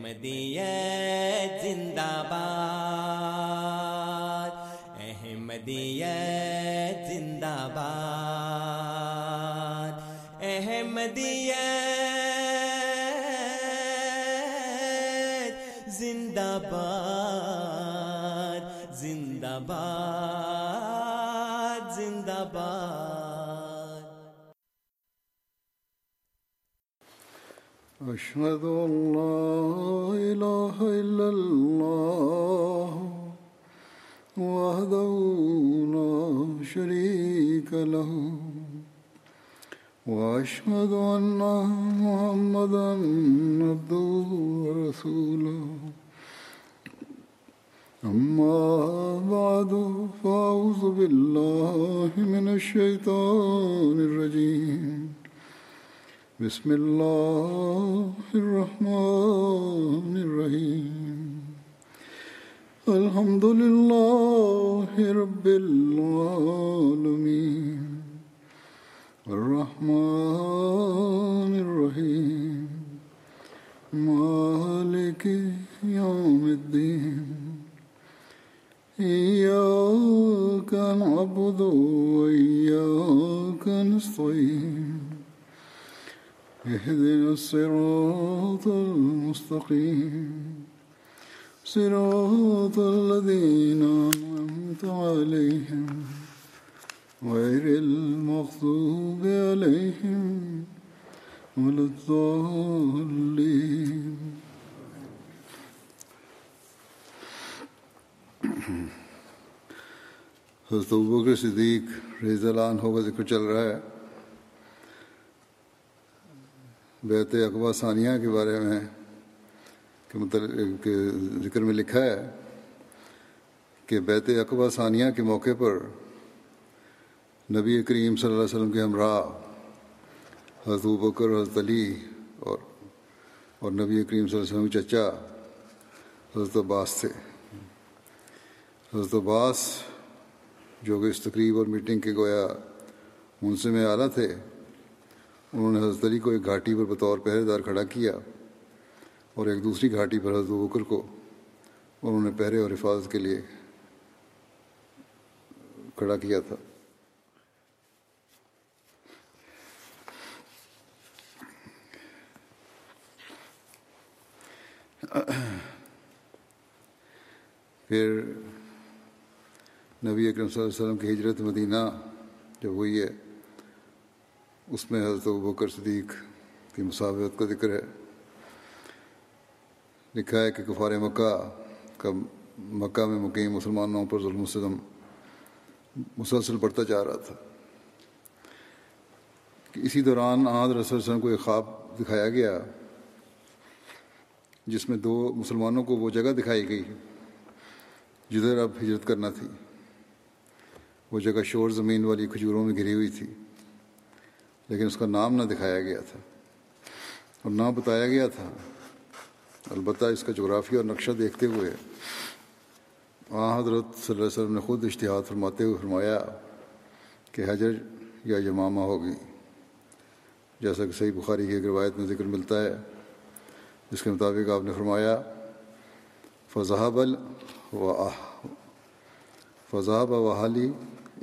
احمدیت زندہ باد احمدیت زندہ باد احمدیت زندہ باد أشهد أن لا إله إلا الله وحده لا شريك له وأشهد أن محمدا عبده ورسوله. أما بعد، فأعوذ بالله من الشيطان الرجيم. بسم الله الرحمن الرحيم الحمد لله رب العالمين الرحمن الرحيم مالك يوم الدين إياك نعبد وإياك نستعين اهدنا الصراط المستقيم. صراط الذين أنعمت عليهم غير المغضوب عليهم ولا الضالين. حضرت ابوبکر صدیق رضی اللہ عنہ کا ذکر چل رہا ہے۔ بیت اقبا ثانیہ کے بارے میں کہ مطلب کہ ذکر میں لکھا ہے کہ بیت اقبا ثانیہ کے موقع پر نبی کریم صلی اللہ علیہ وسلم کے ہمراہ حضرت بکر، حضرت علی اور اور نبی کریم صلی اللہ علیہ وسلم کے چچا حضرت عباس تھے۔ حضرت عباس جو کہ اس تقریب اور میٹنگ کے گویا منصب میں اعلیٰ تھے انہوں نے حضرت علی کو ایک گھاٹی پر بطور پہرے دار کھڑا کیا اور ایک دوسری گھاٹی پر حضرت بکر کو انہوں نے پہرے اور حفاظت کے لیے کھڑا کیا تھا۔ پھر نبی اکرم صلی اللہ علیہ وسلم کی ہجرت مدینہ جب ہوئی ہے اس میں حضرت بکر صدیق کی مساوت کا ذکر ہے۔ لکھا ہے کہ کفار مکہ کا مکہ میں مقیم مسلمانوں پر ظلم وسلم مسلسل بڑھتا جا رہا تھا۔ کہ اسی دوران آحد رسول وسلم کو ایک خواب دکھایا گیا، جس میں دو مسلمانوں کو وہ جگہ دکھائی گئی، جدھر اب ہجرت کرنا تھی۔ وہ جگہ شور زمین والی کھجوروں میں گھری ہوئی تھی۔ لیکن اس کا نام نہ دکھایا گیا تھا اور نہ بتایا گیا تھا۔ البتہ اس کا جغرافیہ اور نقشہ دیکھتے ہوئے آ حضرت صلی اللہ علیہ وسلم نے خود اشتہاد فرماتے ہوئے فرمایا کہ حجر یا یمامہ ہوگی۔ جیسا کہ صحیح بخاری کی ایک روایت میں ذکر ملتا ہے، جس کے مطابق آپ نے فرمایا فضحب ال و فضحب و حالی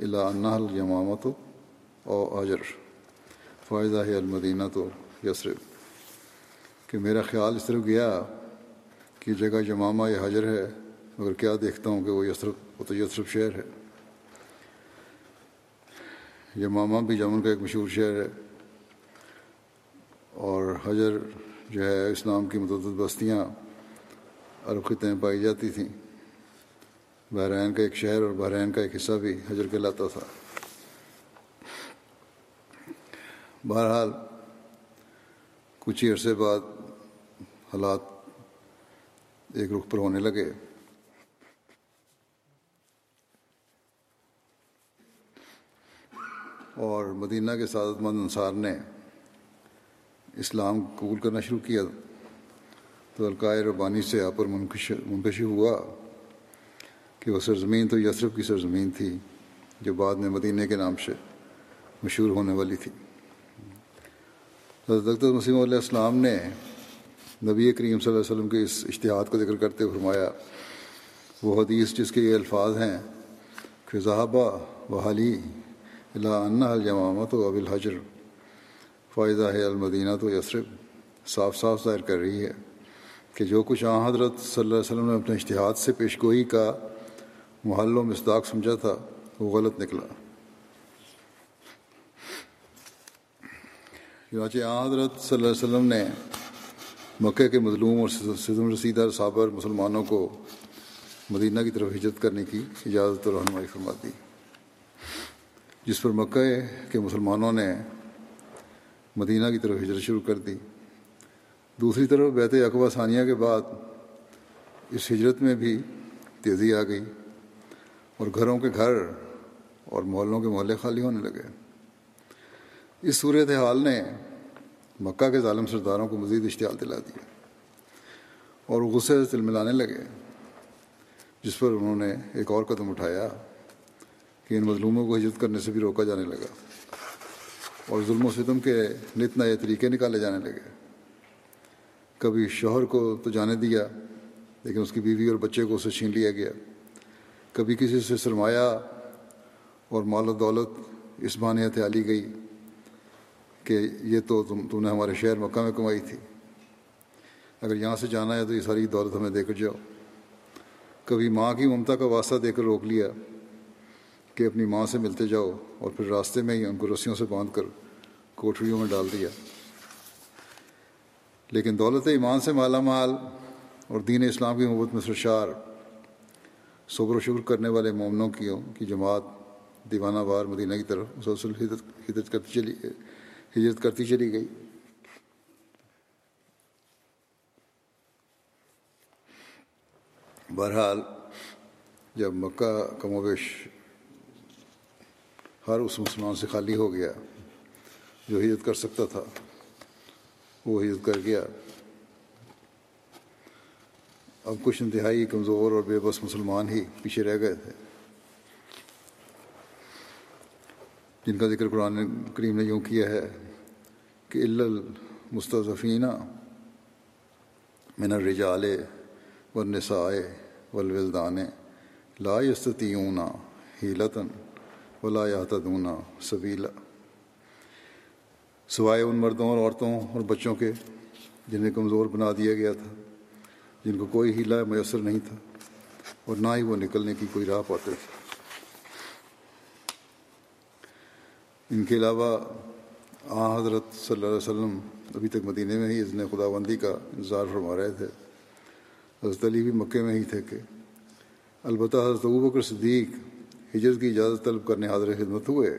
اللہ المامت او حجر۔ فائدہ ہے المدینہ تو یسرف کہ میرا خیال اس طرف گیا کہ جگہ جمامہ یا حجر ہے، مگر کیا دیکھتا ہوں کہ وہ یسرف، وہ تو یسرف شہر ہے۔ یمامہ بھی جمن کا ایک مشہور شہر ہے۔ اور حجر جو ہے اسلام کی متعدد بستیاں عرب خطے میں پائی جاتی تھیں۔ بحرین کا ایک شہر اور بحرین کا ایک حصہ بھی حجر کہلاتا تھا۔ بہرحال کچھ ہی عرصے بعد حالات ایک رخ پر ہونے لگے۔ اور مدینہ کے سعادت مند انصار نے اسلام قبول کرنا شروع کیا۔ تو القائے ربانی سے آپ پر منکشف ہوا کہ وہ سرزمین تو یسرف کی سرزمین تھی جو بعد میں مدینہ کے نام سے مشہور ہونے والی تھی۔ حضرت مسیم علیہ السلام نے نبی کریم صلی اللہ علیہ وسلم کے اس اشتہاد کو ذکر کرتے ہوئے فرمایا، وہ حدیث جس کے یہ الفاظ ہیں، کہ صحابہ و حلی اللہ الجمامت و اب الحجر فائدہ ہے المدینہ تو یسرف صاف صاف ظاہر کر رہی ہے کہ جو کچھ آ حضرت صلی اللہ علیہ وسلم نے اپنے اشتہاد سے پیش گوئی کا محل و مصداق سمجھا تھا، وہ غلط نکلا۔ چنانچہ حضرت صلی اللہ علیہ وسلم نے مکہ کے مظلوم اور سزم رسیدہ صابر مسلمانوں کو مدینہ کی طرف ہجرت کرنے کی اجازت اور رہنمائی فرما دی جس پر مکہ کے مسلمانوں نے مدینہ کی طرف ہجرت شروع کر دی۔ دوسری طرف بیت اقبا ثانیہ کے بعد اس ہجرت میں بھی تیزی آ گئی اور گھروں کے گھر اور محلوں کے محلے خالی ہونے لگے۔ اس صورت حال نے مکہ کے ظالم سرداروں کو مزید اشتعال دلا دیا اور غصے سے تل ملانے لگے، جس پر انہوں نے ایک اور قدم اٹھایا کہ ان مظلوموں کو ہجرت کرنے سے بھی روکا جانے لگا اور ظلم و ستم کے نت نئے طریقے نکالے جانے لگے۔ کبھی شوہر کو تو جانے دیا، لیکن اس کی بیوی اور بچے کو اسے چھین لیا گیا۔ کبھی کسی سے سرمایہ اور مال و دولت اس بہانے ہتھیالی گئی۔ کہ یہ تو تم تم نے ہمارے شہر مکہ میں کمائی تھی۔ اگر یہاں سے جانا ہے تو یہ ساری دولت ہمیں دے کر جاؤ۔ کبھی ماں کی ممتا کا واسطہ دے کر روک لیا کہ اپنی ماں سے ملتے جاؤ اور پھر راستے میں ہی ان کو رسیوں سے باندھ کر کوٹریوں میں ڈال دیا۔ لیکن دولت ایمان سے مالا مال اور دین اسلام کی محبت میں سرشار صبر و شکر کرنے والے مومنوں کی کی جماعت دیوانہ وار مدینہ کی طرف مسلسل ہدت کرتی چلی ہجرت کرتی چلی گئی۔ بہرحال جب مکہ کا مویش ہر اس مسلمان سے خالی ہو گیا جو ہجرت کر سکتا تھا، وہ ہجرت کر گیا۔ اب کچھ انتہائی کمزور اور بے بس مسلمان ہی پیچھے رہ گئے تھے۔ جن کا ذکر قرآن کریم نے یوں کیا ہے کہ المستفین من الرجال والنساء والولدان لا یستطیعون حیلتن ولا یاتدون سبیلا سوائے ان مردوں اور عورتوں اور بچوں کے جنہیں کمزور بنا دیا گیا تھا، جن کو کوئی ہیلا میسر نہیں تھا اور نہ ہی وہ نکلنے کی کوئی راہ پاتے تھے۔ ان کے علاوہ، آ، حضرت صلی اللہ علیہ وسلم ابھی تک مدینہ میں ہی اذن خدا بندی کا انتظار فرما رہے تھے۔ حضرت علی بھی مکے میں ہی تھے کہ البتہ حضرت بکر صدیق ہجرت کی اجازت طلب کرنے حاضر خدمت ہوئے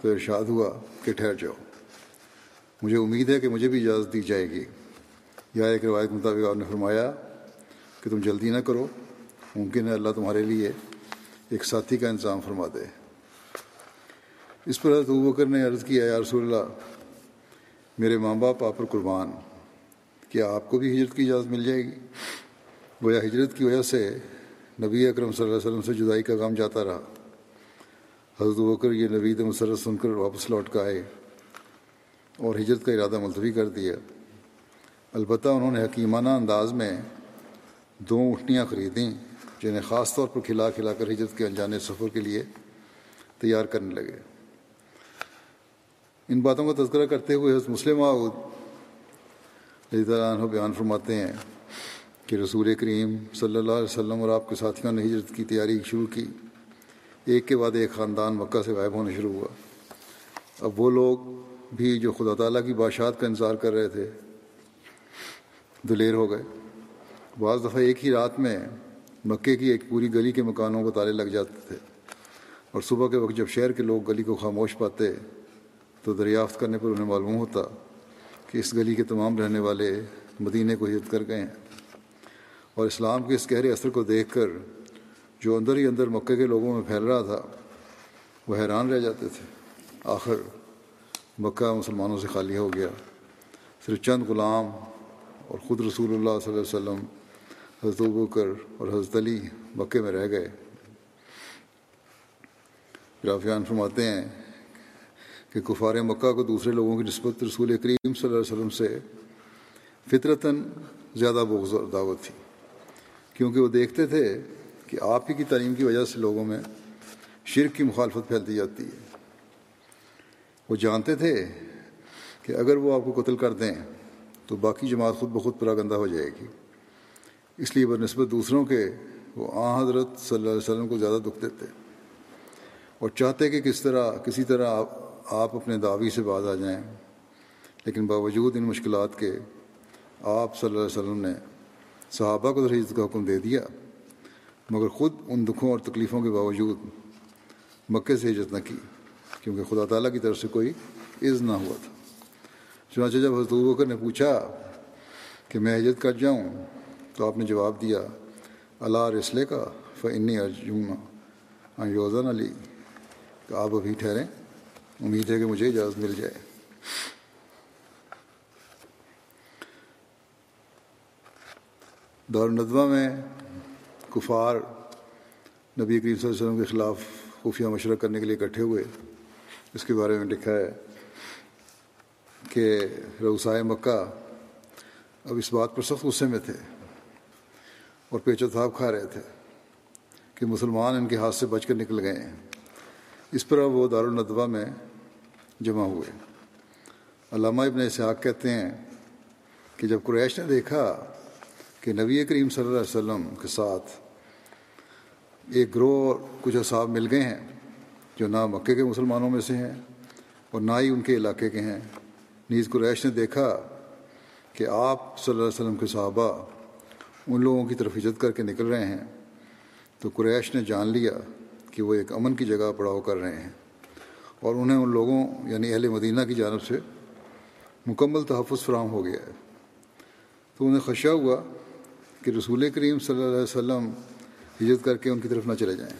تو ارشاد ہوا کہ ٹھہر جاؤ۔ مجھے امید ہے کہ مجھے بھی اجازت دی جائے گی۔ یا ایک روایت مطابق آپ نے فرمایا کہ تم جلدی نہ کرو، ممکن ہے اللہ تمہارے لیے ایک ساتھی کا انتظام فرما دے۔ اس پر حضرت بکر نے عرض کیا، یا رسول اللہ، میرے ماں باپ آپ پر قربان، کیا آپ کو بھی ہجرت کی اجازت مل جائے گی؟ گویا ہجرت کی وجہ سے نبی اکرم صلی اللہ علیہ وسلم سے جدائی کا کام جاتا رہا۔ حضرت بکر یہ نوید مسرت سن کر واپس لوٹ کر آئے اور ہجرت کا ارادہ ملتوی کر دیا۔ البتہ انہوں نے حکیمانہ انداز میں دو اٹھنیاں خریدیں، جنہیں خاص طور پر کھلا کھلا کر ہجرت کے انجانے سفر کے لیے تیار کرنے لگے۔ ان باتوں کا تذکرہ کرتے ہوئے حضرت مسلم تعالیٰ عنہ بیان فرماتے ہیں کہ رسول کریم صلی اللہ علیہ وسلم اور آپ کے ساتھیوں نے ہجرت کی تیاری شروع کی۔ ایک کے بعد ایک خاندان مکہ سے غائب ہونا شروع ہوا۔ اب وہ لوگ بھی جو خدا تعالیٰ کی بادشاہت کا انتظار کر رہے تھے، دلیر ہو گئے۔ بعض دفعہ ایک ہی رات میں مکے کی ایک پوری گلی کے مکانوں کو تالے لگ جاتے تھے اور صبح کے وقت جب شہر کے لوگ گلی کو خاموش پاتے تو دریافت کرنے پر انہیں معلوم ہوتا کہ اس گلی کے تمام رہنے والے مدینے کو ہجرت کر گئے ہیں۔ اور اسلام کے اس گہرے اثر کو دیکھ کر جو اندر ہی اندر مکے کے لوگوں میں پھیل رہا تھا، وہ حیران رہ جاتے تھے۔ آخر مکہ مسلمانوں سے خالی ہو گیا۔ صرف چند غلام اور خود رسول اللہ صلی اللہ علیہ وسلم، حضرت بکر اور حضرت علی مکے میں رہ گئے۔ رافیان فرماتے ہیں کہ کفار مکہ کو دوسرے لوگوں کی نسبت رسول کریم صلی اللہ علیہ وسلم سے فطرتاً زیادہ بغض اور دعوت تھی۔ کیونکہ وہ دیکھتے تھے کہ آپ ہی کی تعلیم کی وجہ سے لوگوں میں شرک کی مخالفت پھیلتی جاتی ہے۔ وہ جانتے تھے کہ اگر وہ آپ کو قتل کر دیں تو باقی جماعت خود بخود پراگندہ ہو جائے گی۔ اس لیے بہ نسبت دوسروں کے وہ آ حضرت صلی اللہ علیہ وسلم کو زیادہ دکھ دیتے اور چاہتے کہ کس طرح کسی طرح آپ اپنے دعوی سے باز آ جائیں۔ لیکن باوجود ان مشکلات کے آپ صلی اللہ علیہ وسلم نے صحابہ کو درجت کا حکم دے دیا، مگر خود ان دکھوں اور تکلیفوں کے باوجود مکے سے ہجرت نہ کی، کیونکہ خدا تعالیٰ کی طرف سے کوئی عز نہ ہوا تھا۔ چنانچہ جب حضرت بکر نے پوچھا کہ میں ہجرت کر جاؤں، تو آپ نے جواب دیا، اللہ رسلے کا فنی ارجونا یوزن علی کہ آپ ابھی ٹھہریں۔ امید ہے کہ مجھے اجازت مل جائے۔ دور ندوہ میں کفار نبی کریم صلی اللہ علیہ وسلم کے خلاف خفیہ مشورہ کرنے کے لیے اکٹھے ہوئے۔ اس کے بارے میں لکھا ہے کہ روسائے مکہ اب اس بات پر سخت غصے میں تھے اور پیچ و تھاپ کھا رہے تھے کہ مسلمان ان کے ہاتھ سے بچ کر نکل گئے ہیں۔ اس پر وہ دارالندوہ میں جمع ہوئے۔ علامہ ابن اسحاق کہتے ہیں کہ جب قریش نے دیکھا کہ نبی کریم صلی اللہ علیہ وسلم کے ساتھ ایک گروہ کچھ اصحاب مل گئے ہیں، جو نہ مکے کے مسلمانوں میں سے ہیں اور نہ ہی ان کے علاقے کے ہیں، نیز قریش نے دیکھا کہ آپ صلی اللہ علیہ وسلم کے صحابہ ان لوگوں کی طرف عزت کر کے نکل رہے ہیں، تو قریش نے جان لیا کہ وہ ایک امن کی جگہ پڑاؤ کر رہے ہیں اور انہیں ان لوگوں یعنی اہل مدینہ کی جانب سے مکمل تحفظ فراہم ہو گیا ہے۔ تو انہیں خدشہ ہوا کہ رسول کریم صلی اللہ علیہ وسلم ہجرت کر کے ان کی طرف نہ چلے جائیں۔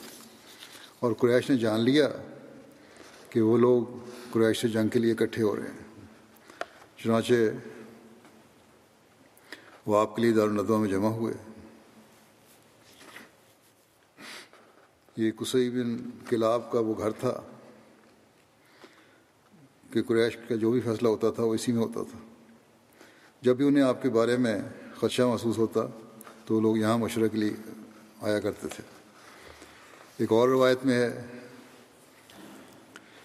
اور قریش نے جان لیا کہ وہ لوگ قریش سے جنگ کے لیے اکٹھے ہو رہے ہیں۔ چنانچہ وہ آپ کے لیے دارالندوہ میں جمع ہوئے۔ یہ کسی بن کلاب کا وہ گھر تھا کہ قریش کا جو بھی فیصلہ ہوتا تھا وہ اسی میں ہوتا تھا۔ جب بھی انہیں آپ کے بارے میں خدشہ محسوس ہوتا تو لوگ یہاں مشورے کے لیے آیا کرتے تھے۔ ایک اور روایت میں ہے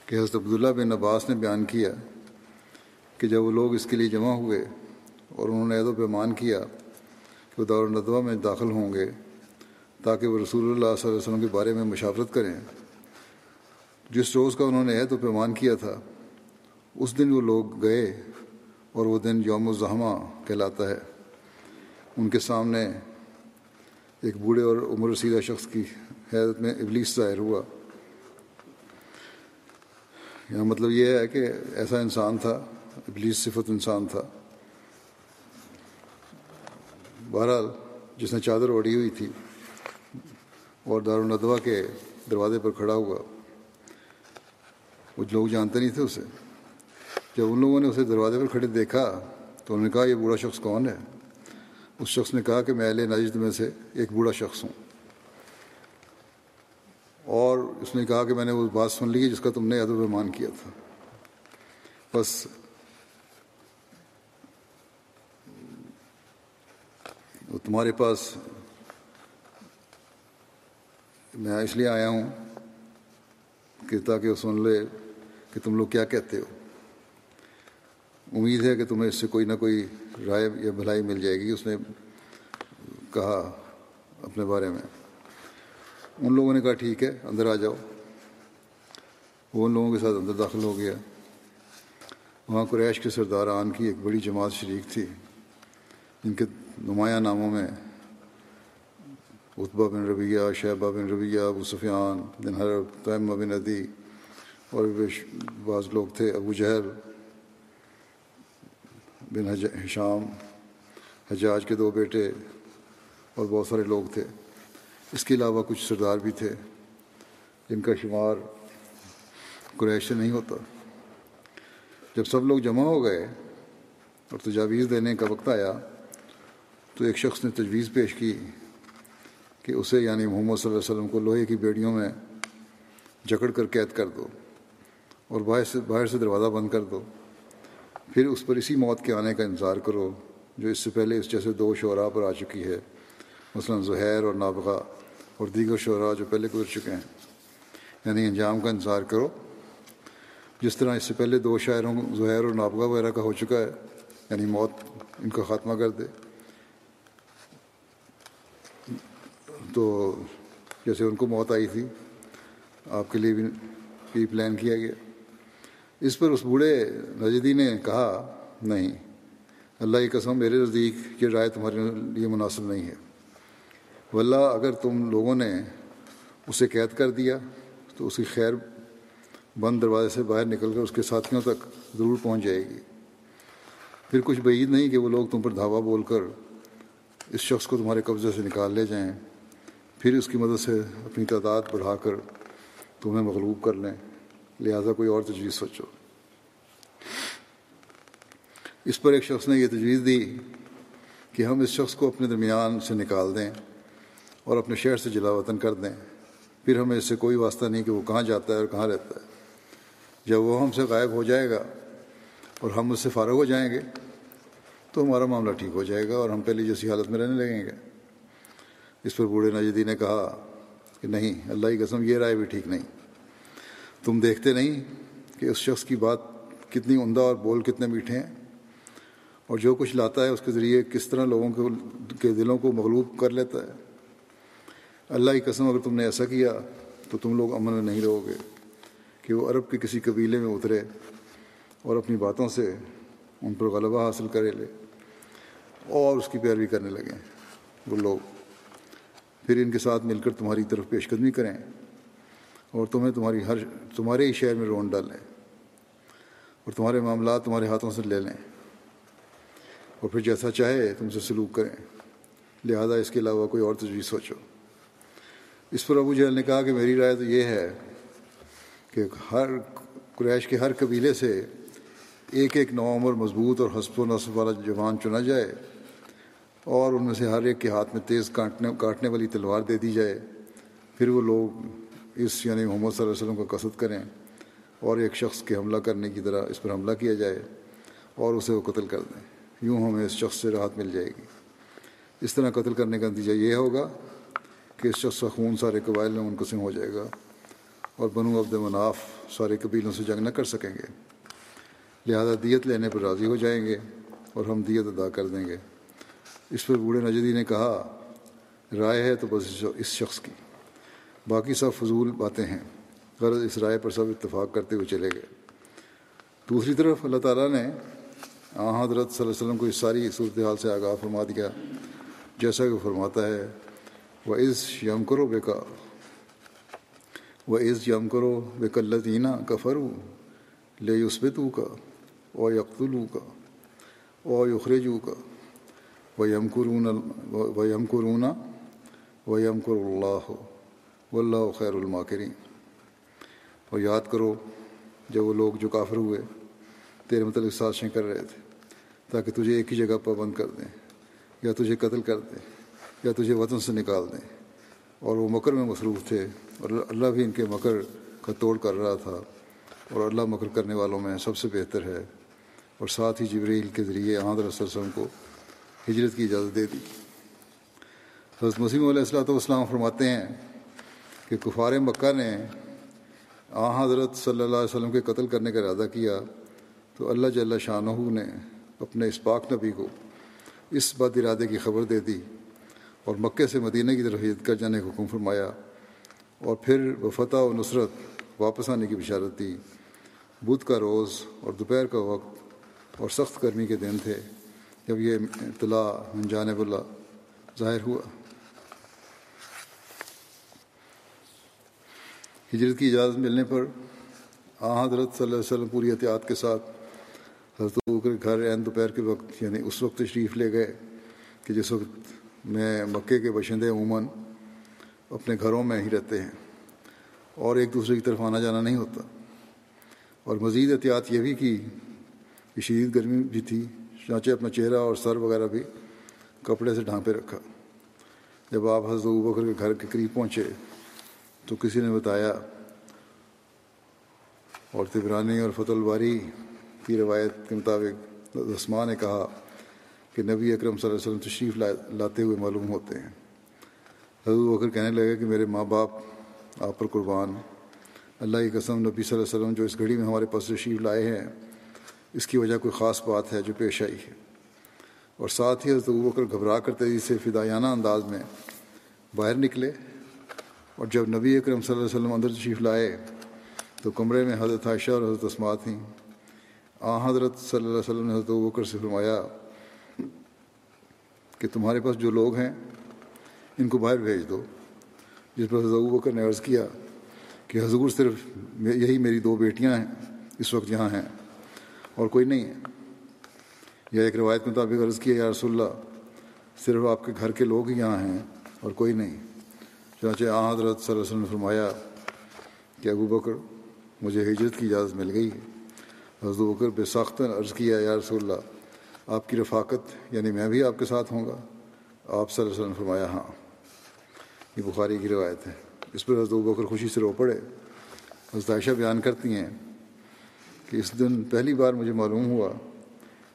کہ حضرت عبداللہ بن عباس نے بیان کیا کہ جب وہ لوگ اس کے لیے جمع ہوئے اور انہوں نے عید و پیمان کیا کہ وہ دور ندوہ میں داخل ہوں گے تاکہ وہ رسول اللہ صلی اللہ علیہ وسلم کے بارے میں مشاورت کریں۔ جس روز کا انہوں نے عید و پیمان کیا تھا، اس دن وہ لوگ گئے اور وہ دن یوم الزحمہ کہلاتا ہے۔ ان کے سامنے ایک بوڑھے اور عمر رسیدہ شخص کی حیرت میں ابلیس ظاہر ہوا۔ یہاں مطلب یہ ہے کہ ایسا انسان تھا، ابلیس صفت انسان تھا۔ بہرحال جس نے چادر اوڑی ہوئی تھی اور دارالندوا کے دروازے پر کھڑا ہوا۔ کچھ لوگ جانتے نہیں تھے اسے۔ جب ان لوگوں نے اسے دروازے پر کھڑے دیکھا تو انہوں نے کہا، یہ بوڑھا شخص کون ہے؟ اس شخص نے کہا کہ میں اہل نجد میں سے ایک بوڑھا شخص ہوں۔ اور اس نے کہا کہ میں نے وہ بات سن لی جس کا تم نے ادب مان کیا تھا۔ بس۔ تمہارے پاس میں اس لیے آیا ہوں کہ تاکہ وہ سن لے کہ تم لوگ کیا کہتے ہو۔ امید ہے کہ تمہیں اس سے کوئی نہ کوئی رائے یا بھلائی مل جائے گی، اس نے کہا اپنے بارے میں۔ ان لوگوں نے کہا، ٹھیک ہے، اندر آ جاؤ۔ وہ ان لوگوں کے ساتھ اندر داخل ہو گیا۔ وہاں قریش کے سرداران کی ایک بڑی جماعت شریک تھی، جن کے نمایاں ناموں میں اتبا بن ربیہ شہبہ بن ربیہ ابو سفیان بن حرب، تیمہ بن ادی اور بعض لوگ تھے، ابو جہل بن حشام، حجاج کے دو بیٹے اور بہت سارے لوگ تھے۔ اس کے علاوہ کچھ سردار بھی تھے جن کا شمار قریش سے نہیں ہوتا۔ جب سب لوگ جمع ہو گئے اور تجاویز دینے کا وقت آیا تو ایک شخص نے تجویز پیش کی۔ کہ اسے یعنی محمد صلی اللہ علیہ وسلم کو لوہے کی بیڑیوں میں جکڑ کر قید کر دو اور باہر سے باہر سے دروازہ بند کر دو۔ پھر اس پر اسی موت کے آنے کا انتظار کرو جو اس سے پہلے اس جیسے دو شعراء پر آ چکی ہے۔ مثلا زہیر اور نابغہ اور دیگر شعراء جو پہلے گزر چکے ہیں۔ یعنی انجام کا انتظار کرو۔ جس طرح اس سے پہلے دو شاعروں زہیر اور نابغہ وغیرہ کا ہو چکا ہے یعنی موت ان کا خاتمہ کر دے۔ تو جیسے ان کو موت آئی تھی، آپ کے لیے بھی پلان کیا گیا۔ اس پر اس بوڑھے نجدی نے کہا، نہیں، اللہ کی قسم میرے نزدیک یہ رائے تمہارے لیے مناسب نہیں ہے۔ واللہ، اگر تم لوگوں نے اسے قید کر دیا، تو اس کی خیر بند دروازے سے باہر نکل کر اس کے ساتھیوں تک ضرور پہنچ جائے گی۔ پھر کچھ بعید نہیں کہ وہ لوگ تم پر دھاوا بول کر اس شخص کو تمہارے قبضے سے نکال لے جائیں۔ پھر اس کی مدد سے اپنی تعداد بڑھا کر تمہیں مغلوب کر لیں۔ لہٰذا کوئی اور تجویز سوچو۔ اس پر ایک شخص نے یہ تجویز دی کہ ہم اس شخص کو اپنے درمیان سے نکال دیں اور اپنے شہر سے جلا وطن کر دیں۔ پھر ہمیں اس سے کوئی واسطہ نہیں کہ وہ کہاں جاتا ہے اور کہاں رہتا ہے۔ جب وہ ہم سے غائب ہو جائے گا اور ہم اس سے فارغ ہو جائیں گے تو ہمارا معاملہ ٹھیک ہو جائے گا اور ہم پہلی جیسی حالت میں رہنے لگیں گے۔ اس پر بوڑھے نجدی نے کہا کہ نہیں، اللہ کی قسم، یہ رائے بھی ٹھیک نہیں۔ تم دیکھتے نہیں کہ اس شخص کی بات کتنی عمدہ اور بول کتنے میٹھے ہیں، اور جو کچھ لاتا ہے اس کے ذریعے کس طرح لوگوں کے دلوں کو مغلوب کر لیتا ہے۔ اللہ کی قسم، اگر تم نے ایسا کیا تو تم لوگ امن میں نہیں رہو گے کہ وہ عرب کے کسی قبیلے میں اترے اور اپنی باتوں سے ان پر غلبہ حاصل کرے لے اور اس کی پیروی کرنے لگیں وہ لوگ پھر ان کے ساتھ مل کر تمہاری طرف پیش قدمی کریں اور تمہیں تمہاری ہر تمہارے ہی شہر میں رون ڈالیں اور تمہارے معاملات تمہارے ہاتھوں سے لے لیں اور پھر جیسا چاہے تم سے سلوک کریں۔ لہذا اس کے علاوہ کوئی اور تجویز سوچو۔ اس پر ابو جہل نے کہا کہ میری رائے تو یہ ہے کہ ہر قریش کے ہر قبیلے سے ایک ایک نوعمر مضبوط اور حسب و نصب والا جوان چنا جائے۔ اور ان میں سے ہر ایک کے ہاتھ میں تیز کاٹنے کاٹنے والی تلوار دے دی جائے۔ پھر وہ لوگ اس یعنی محمد صلی اللہ علیہ وسلم کا قصد کریں اور ایک شخص کے حملہ کرنے کی طرح اس پر حملہ کیا جائے اور اسے وہ قتل کر دیں۔ یوں ہمیں اس شخص سے راحت مل جائے گی۔ اس طرح قتل کرنے کا نتیجہ یہ ہوگا کہ اس شخص کا خون سارے قبائل میں منقسم ہو جائے گا اور بنو عبد مناف سارے قبیلوں سے جنگ نہ کر سکیں گے۔ لہذا دیت لینے پر راضی ہو جائیں گے اور ہم دیت ادا کر دیں گے۔ اس پر بوڑھے نجدی نے کہا، رائے ہے تو بس اس شخص کی۔ باقی سب فضول باتیں ہیں۔ غرض اس رائے پر سب اتفاق کرتے ہوئے چلے گئے۔ دوسری طرف اللہ تعالیٰ نے آ حضرت صلی اللہ علیہ وسلم کو اس ساری صورتحال سے آگاہ فرما دیا، جیسا کہ فرماتا ہے وہ عز یم کرو بے کا وہ عز یم کرو بے کلینہ کا فرو لے اس بے تو کا و یکلو کا و یخرجو کا و یم قرون و یم قرون و یم کر اللہ و اللہ خیر الماکرین اور یاد کرو، جب وہ لوگ جو کافر ہوئے، تیرے متعلق سازشیں کر رہے تھے، تاکہ تجھے ایک ہی جگہ پر بند کر دیں، یا تجھے قتل کر دیں، یا تجھے وطن سے نکال دیں۔ اور وہ مکر میں مصروف تھے، اور اللہ بھی ان کے مکر کا توڑ کر رہا تھا، اور اللہ مکر کرنے والوں میں سب سے بہتر ہے۔ اور ساتھ ہی جبریل کے ذریعے احمد وسلم کو ہجرت کی اجازت دے دی۔ حضرت مسیم علیہ السلاۃ والسلام فرماتے ہیں کہ کفار مکہ نے آ حضرت صلی اللہ علیہ وسلم کے قتل کرنے کا ارادہ کیا تو اللہ جل شاہ نے اپنے اس پاک نبی کو اس بد ارادے کی خبر دے دی اور مکے سے مدینہ کی طرف ہجرت کر جانے کا حکم فرمایا اور پھر وہ فتح و نصرت واپس آنے کی بشارت دی۔ بدھ کا روز اور دوپہر کا وقت اور سخت گرمی کے دن تھے۔ جب یہ اطلاع جانب اللہ ظاہر ہوا۔ ہجرت کی اجازت ملنے پر آ حضرت صلی اللہ علیہ وسلم پوری احتیاط کے ساتھ حضرت کے گھر عین دوپہر کے وقت یعنی اس وقت تشریف لے گئے کہ جس وقت میں مکے کے باشندے عموماً اپنے گھروں میں ہی رہتے ہیں اور ایک دوسرے کی طرف آنا جانا نہیں ہوتا۔ اور مزید احتیاط یہ بھی کی کہ شدید گرمی بھی تھی چانچہ اپنا چہرہ اور سر وغیرہ بھی کپڑے سے ڈھانپے رکھا۔ جب آپ حضرت بکر کے گھر کے قریب پہنچے تو کسی نے بتایا اور تبرانی اور فتح الباری کی روایت کے مطابق رسما نے کہا کہ نبی اکرم صلی اللہ علیہ وسلم تشریف لاتے ہوئے معلوم ہوتے ہیں۔ حضرت بکر کہنے لگے کہ میرے ماں باپ آپ پر قربان اللہ کی قسم نبی صلی اللہ علیہ وسلم جو اس گھڑی میں ہمارے پاس تشریف لائے ہیں اس کی وجہ کوئی خاص بات ہے جو پیش آئی ہے۔ اور ساتھ ہی حضرت بکر گھبرا کر تیزی سے فدایانہ انداز میں باہر نکلے اور جب نبی اکرم صلی اللہ علیہ وسلم اندر تشریف لائے تو کمرے میں حضرت عائشہ اور حضرت اسمات تھیں۔ آ، حضرت صلی اللہ علیہ وسلم نے حضرت بکر سے فرمایا کہ تمہارے پاس جو لوگ ہیں، ان کو باہر بھیج دو۔ جس پر حضرت بکر نے عرض کیا کہ حضور صرف یہی میری دو بیٹیاں ہیں، اس وقت یہاں ہیں۔ اور کوئی نہیں ہے۔ یا ایک روایت کے مطابق عرض کیا، یا رسول اللہ، صرف آپ کے گھر کے لوگ ہی یہاں ہیں اور کوئی نہیں۔ چنانچہ آ حضرت صلی اللہ علیہ وسلم نے فرمایا کہ ابو بکر، مجھے ہجرت کی اجازت مل گئی ہے۔ حضرت بکر بے سخت عرض کیا، یا رسول اللہ، آپ کی رفاقت یعنی میں بھی آپ کے ساتھ ہوں گا؟ آپ صلی اللہ علیہ وسلم نے فرمایا ہاں۔ یہ بخاری کی روایت ہے۔ اس پر حضرت بکر خوشی سے رو پڑے۔ حضرت عائشہ بیان کرتی ہیں کہ اس دن پہلی بار مجھے معلوم ہوا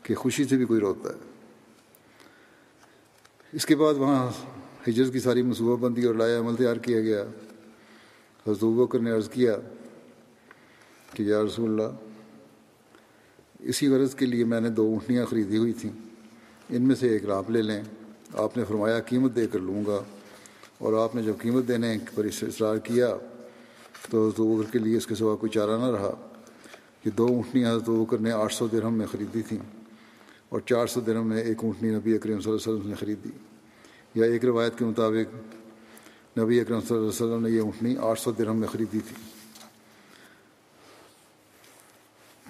کہ خوشی سے بھی کوئی روتا ہے۔ اس کے بعد وہاں ہجرت کی ساری منصوبہ بندی اور لایا عمل تیار کیا گیا۔ حضرت بکر نے عرض کیا کہ یا رسول اللہ، اسی غرض کے لیے میں نے دو اونٹنیاں خریدی ہوئی تھیں۔ ان میں سے ایک آپ لے لیں۔ آپ نے فرمایا قیمت دے کر لوں گا۔ اور آپ نے جب قیمت دینے پر اصرار کیا تو حضرت بکر کے لیے اس کے سوا کوئی چارہ نہ رہا۔ کہ دو اونٹنیاں حضرت بکر نے آٹھ سو درہم میں خریدی تھیں اور چار سو درہم میں ایک اونٹنی نبی اکرم صلی اللہ علیہ وسلم نے خریدی۔ یا ایک روایت کے مطابق نبی اکرم صلی اللہ علیہ وسلم نے یہ اونٹنی آٹھ سو درہم میں خریدی تھی۔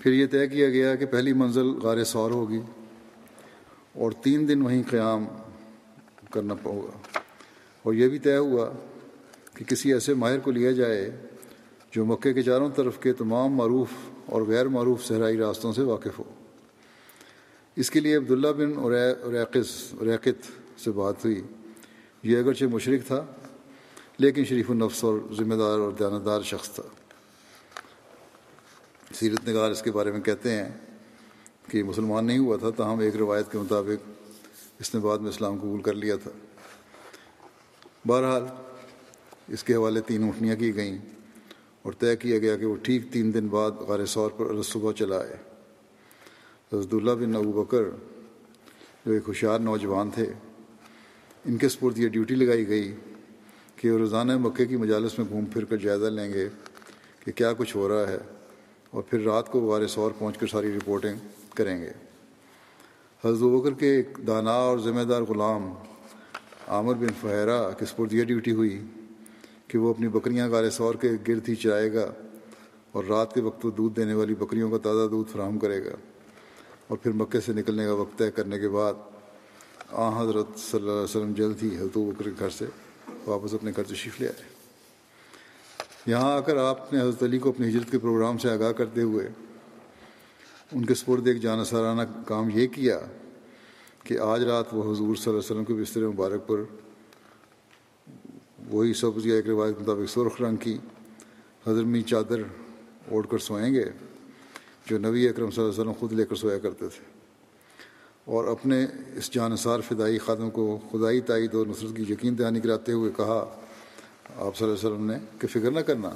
پھر یہ طے کیا گیا کہ پہلی منزل غار سور ہوگی اور تین دن وہیں قیام کرنا ہوگا۔ اور یہ بھی طے ہوا کہ کسی ایسے ماہر کو لیا جائے جو مکے کے چاروں طرف کے تمام معروف اور غیر معروف صحرائی راستوں سے واقف ہو۔ اس کے لیے عبداللہ بن ریقص ریقت سے بات ہوئی۔ یہ اگرچہ مشرق تھا، لیکن شریف النفس اور ذمہ دار اور دیانتدار شخص تھا۔ سیرت نگار اس کے بارے میں کہتے ہیں کہ مسلمان نہیں ہوا تھا، تاہم ایک روایت کے مطابق اس نے بعد میں اسلام قبول کر لیا تھا۔ بہرحال اس کے حوالے تین اٹھنیاں کی گئیں۔ اور طے کیا گیا کہ وہ ٹھیک تین دن بعد غار سور پر صبح چلا آئے۔ حضرت اللہ بن ابو بکر جو ایک ہوشیار نوجوان تھے، ان کے سپرد یہ ڈیوٹی لگائی گئی کہ وہ روزانہ مکے کی مجالس میں گھوم پھر کر جائزہ لیں گے کہ کیا کچھ ہو رہا ہے اور پھر رات کو غار سور پہنچ کر ساری رپورٹنگ کریں گے۔ حضرت بکر کے ایک دانا اور ذمہ دار غلام عامر بن فہرا کے سپرد یہ ڈیوٹی ہوئی کہ وہ اپنی بکریاں غار سور کے گرد ہی چرائے گا اور رات کے وقت وہ دودھ دینے والی بکریوں کا تازہ دودھ فراہم کرے گا اور پھر مکے سے نکلنے کا وقت طے کرنے کے بعد آ حضرت صلی اللہ علیہ وسلم جلد ہی حضرت بکر کے گھر سے واپس اپنے گھر تشریف لے آئے۔ یہاں آ کر آپ نے حضرت علی کو اپنی ہجرت کے پروگرام سے آگاہ کرتے ہوئے ان کے سپرد ایک جانا سارانہ کام یہ کیا کہ آج رات وہ حضور صلی اللہ علیہ وسلم کے بستر مبارک پر وہی سبز یا ایک روایت مطابق سرخ رنگ کی حضرمی چادر اوڑھ کر سوئیں گے، جو نبی اکرم صلی اللہ علیہ وسلم خود لے کر سویا کرتے تھے۔ اور اپنے اس جانصار فدائی خادم کو خدائی تائید اور نصرت کی یقین دہانی کراتے ہوئے کہا، آپ صلی اللہ علیہ وسلم نے کہ فکر نہ کرنا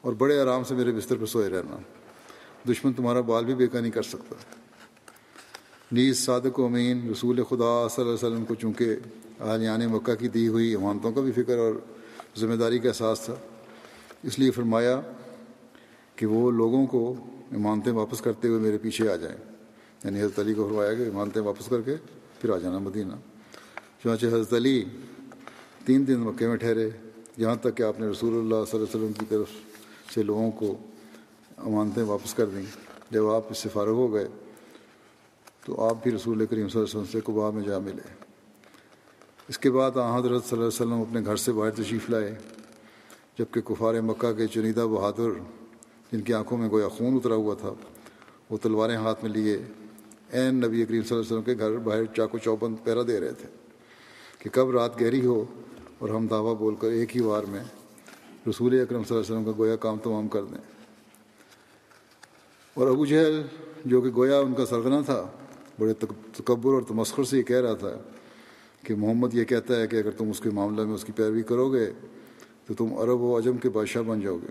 اور بڑے آرام سے میرے بستر پہ سوئے رہنا۔ دشمن تمہارا بال بھی بیکا نہیں کر سکتا۔ نیز صادق و امین رسول خدا صلی اللہ علیہ وسلم کو چونکہ اہلیان یعنی مکہ کی دی ہوئی امانتوں کا بھی فکر اور ذمہ داری کا احساس تھا، اس لیے فرمایا کہ وہ لوگوں کو امانتیں واپس کرتے ہوئے میرے پیچھے آ جائیں۔ یعنی حضرت علی کو فرمایا کہ امانتیں واپس کر کے پھر آ جانا مدینہ۔ چنانچہ حضرت علی تین دن مکے میں ٹھہرے۔ یہاں تک کہ آپ نے رسول اللہ صلی اللہ علیہ وسلم کی طرف سے لوگوں کو امانتیں واپس کر دیں۔ جب آپ اس سے فارغ ہو گئے تو آپ بھی رسول کریم صلی اللہ علیہ وسلم سے قبا میں جا ملے۔ اس کے بعد آ حضرت صلی اللہ علیہ وسلم اپنے گھر سے باہر تشریف لائے، جبکہ کفار مکہ کے چنیدہ بہادر، جن کی آنکھوں میں گویا خون اترا ہوا تھا، وہ تلواریں ہاتھ میں لیے عین نبی کریم صلی اللہ علیہ وسلم کے گھر باہر چاقو چوبند پیرا دے رہے تھے کہ کب رات گہری ہو اور ہم دعویٰ بول کر ایک ہی وار میں رسول اکرم صلی اللہ علیہ وسلم کا گویا کام تمام کر دیں۔ اور ابو جہل، جو کہ گویا ان کا سرگنا تھا بڑے تکبر اور تمسخر سے یہ کہہ رہا تھا کہ محمد یہ کہتا ہے کہ اگر تم اس کے معاملہ میں اس کی پیروی کرو گے تو تم عرب و عجم کے بادشاہ بن جاؤ گے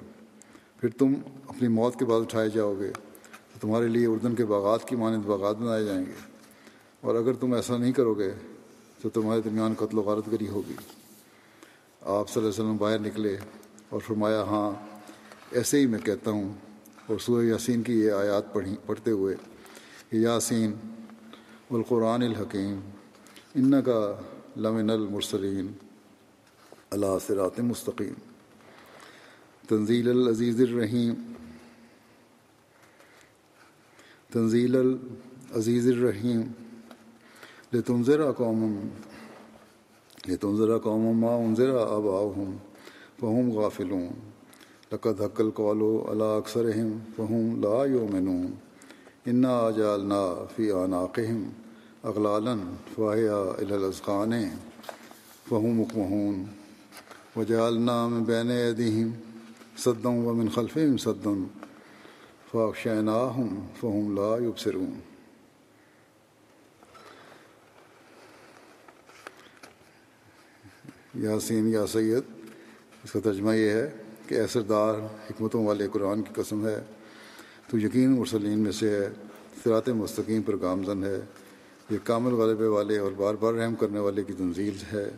پھر تم اپنی موت کے بعد اٹھائے جاؤ گے تو تمہارے لیے اردن کے باغات کی مانند باغات بنائے جائیں گے۔ اور اگر تم ایسا نہیں کرو گے تو تمہارے درمیان قتل و غارت گری ہوگی۔ آپ صلی اللہ علیہ وسلم باہر نکلے اور فرمایا ہاں ایسے ہی میں کہتا ہوں۔ اور سورہ یاسین کی یہ آیات پڑھی پڑھتے ہوئے کہ، یاسین القرآن الحکیم ان کا لمن المرسلین اللہ سرات مستقیم۔ تنزیل العزیز الرحیم۔ تنزیل العزیز الرحیم۔ لتنذر قوم لتنذر قوم ما انذر آباؤهم فهم غافلون۔ لقد حق القول على اکثرهم فهم لا يؤمنون انا جعلنا في اعناقهم اغلالا فهي الى الاذقان فهم مقمحون وجعلنا من بين ايديهم صدا ومن خلفهم صدا فاغشيناهم فهم لا يبصرون یاسین یا سید، اس کا ترجمہ یہ ہے کہ اثردار حکمتوں والے قرآن کی قسم ہے۔ تو یقین مرسلین میں سے ہے، صراط مستقیم پر گامزن ہے۔ یہ کامل غلبے والے اور بار بار رحم کرنے والے کی تنزیل ہے۔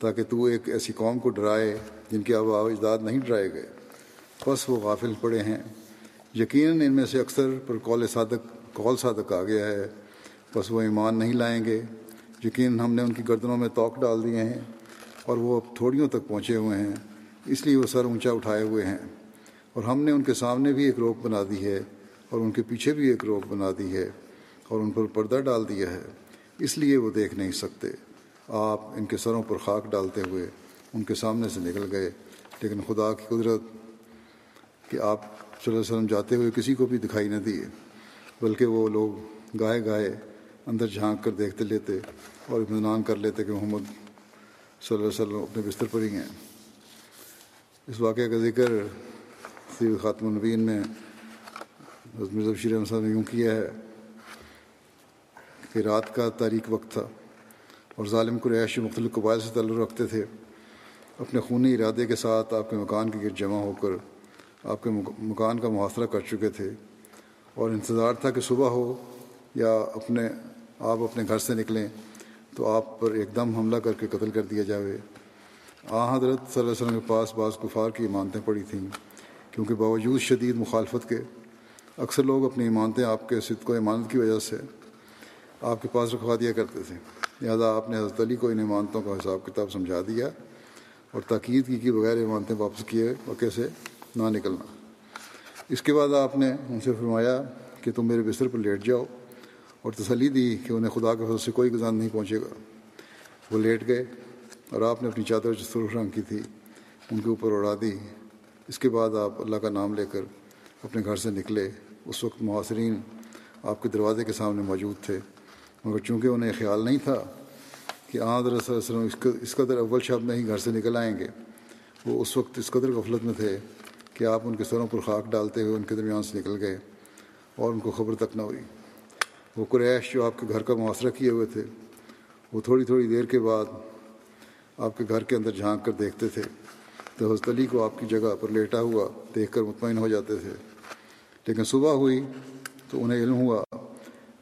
تاکہ تو ایک ایسی قوم کو ڈرائے جن کے آبا اجداد نہیں ڈرائے گئے۔ بس وہ غافل پڑے ہیں۔ یقیناً ان میں سے اکثر پر قول صادق قول صادق آ گیا ہے۔ بس وہ ایمان نہیں لائیں گے۔ یقیناً ہم نے ان کی گردنوں میں توق ڈال دیے ہیں اور وہ اب تھوڑیوں تک پہنچے ہوئے ہیں۔ اس لیے وہ سر اونچا اٹھائے ہوئے ہیں۔ اور ہم نے ان کے سامنے بھی ایک روک بنا دی ہے اور ان کے پیچھے بھی ایک روک بنا دی ہے اور ان پر پردہ ڈال دیا ہے۔ اس لیے وہ دیکھ نہیں سکتے۔ آپ ان کے سروں پر خاک ڈالتے ہوئے ان کے سامنے سے نکل گئے۔ لیکن خدا کی قدرت کہ آپ صلی اللہ علیہ وسلم جاتے ہوئے کسی کو بھی دکھائی نہ دیے، بلکہ وہ لوگ گائے گائے اندر جھانک کر دیکھتے لیتے اور اطمینان کر لیتے کہ محمد صلی اللہ علیہ وسلم اپنے بستر پر ہی ہیں۔ اس واقعہ کا ذکر سید خاتم النبین میں مرزا بشیر احمد صاحب نے یوں کیا ہے کہ رات کا تاریخ وقت تھا اور ظالم قریش مختلف قبائل سے تعلق رکھتے تھے۔ اپنے خونی ارادے کے ساتھ آپ کے مکان کے گرد جمع ہو کر آپ کے مکان کا محاصرہ کر چکے تھے اور انتظار تھا کہ صبح ہو یا اپنے، آپ اپنے گھر سے نکلیں تو آپ پر ایک دم حملہ کر کے قتل کر دیا جاوے۔ آ حضرت صلی اللہ علیہ وسلم کے پاس بعض کفار کی امانتیں پڑی تھیں۔ کیونکہ باوجود شدید مخالفت کے اکثر لوگ اپنی ایمانتیں آپ کے صدق و امانت کی وجہ سے آپ کے پاس رکھوا دیا کرتے تھے۔ لہٰذا آپ نے حضرت علی کو ان ایمانتوں کا حساب کتاب سمجھا دیا اور تاکید کی کہ بغیر ایمانتیں واپس کیے موقع سے نہ نکلنا۔ اس کے بعد آپ نے ان سے فرمایا کہ تم میرے بستر پر لیٹ جاؤ اور تسلی دی کہ انہیں خدا کے فضل سے کوئی گزان نہیں پہنچے گا۔ وہ لیٹ گئے اور آپ نے اپنی چادر جو سرخ رنگ کی تھی، ان کے اوپر اڑا دی۔ اس کے بعد آپ اللہ کا نام لے کر اپنے گھر سے نکلے۔ اس وقت محاصرین آپ کے دروازے کے سامنے موجود تھے، مگر چونکہ انہیں خیال نہیں تھا کہ آن حضرت صلی اللہ علیہ وسلم اس قدر اول شب میں ہی گھر سے نکل آئیں گے، وہ اس وقت اس قدر غفلت میں تھے کہ آپ ان کے سروں پر خاک ڈالتے ہوئے ان کے درمیان سے نکل گئے اور ان کو خبر تک نہ ہوئی۔ وہ قریش جو آپ کے گھر کا محاصرہ کیے ہوئے تھے، وہ تھوڑی تھوڑی دیر کے بعد آپ کے گھر کے اندر جھانک کر دیکھتے تھے۔ حضرت علی کو آپ کی جگہ پر لیٹا ہوا دیکھ کر مطمئن ہو جاتے تھے۔ لیکن صبح ہوئی تو انہیں علم ہوا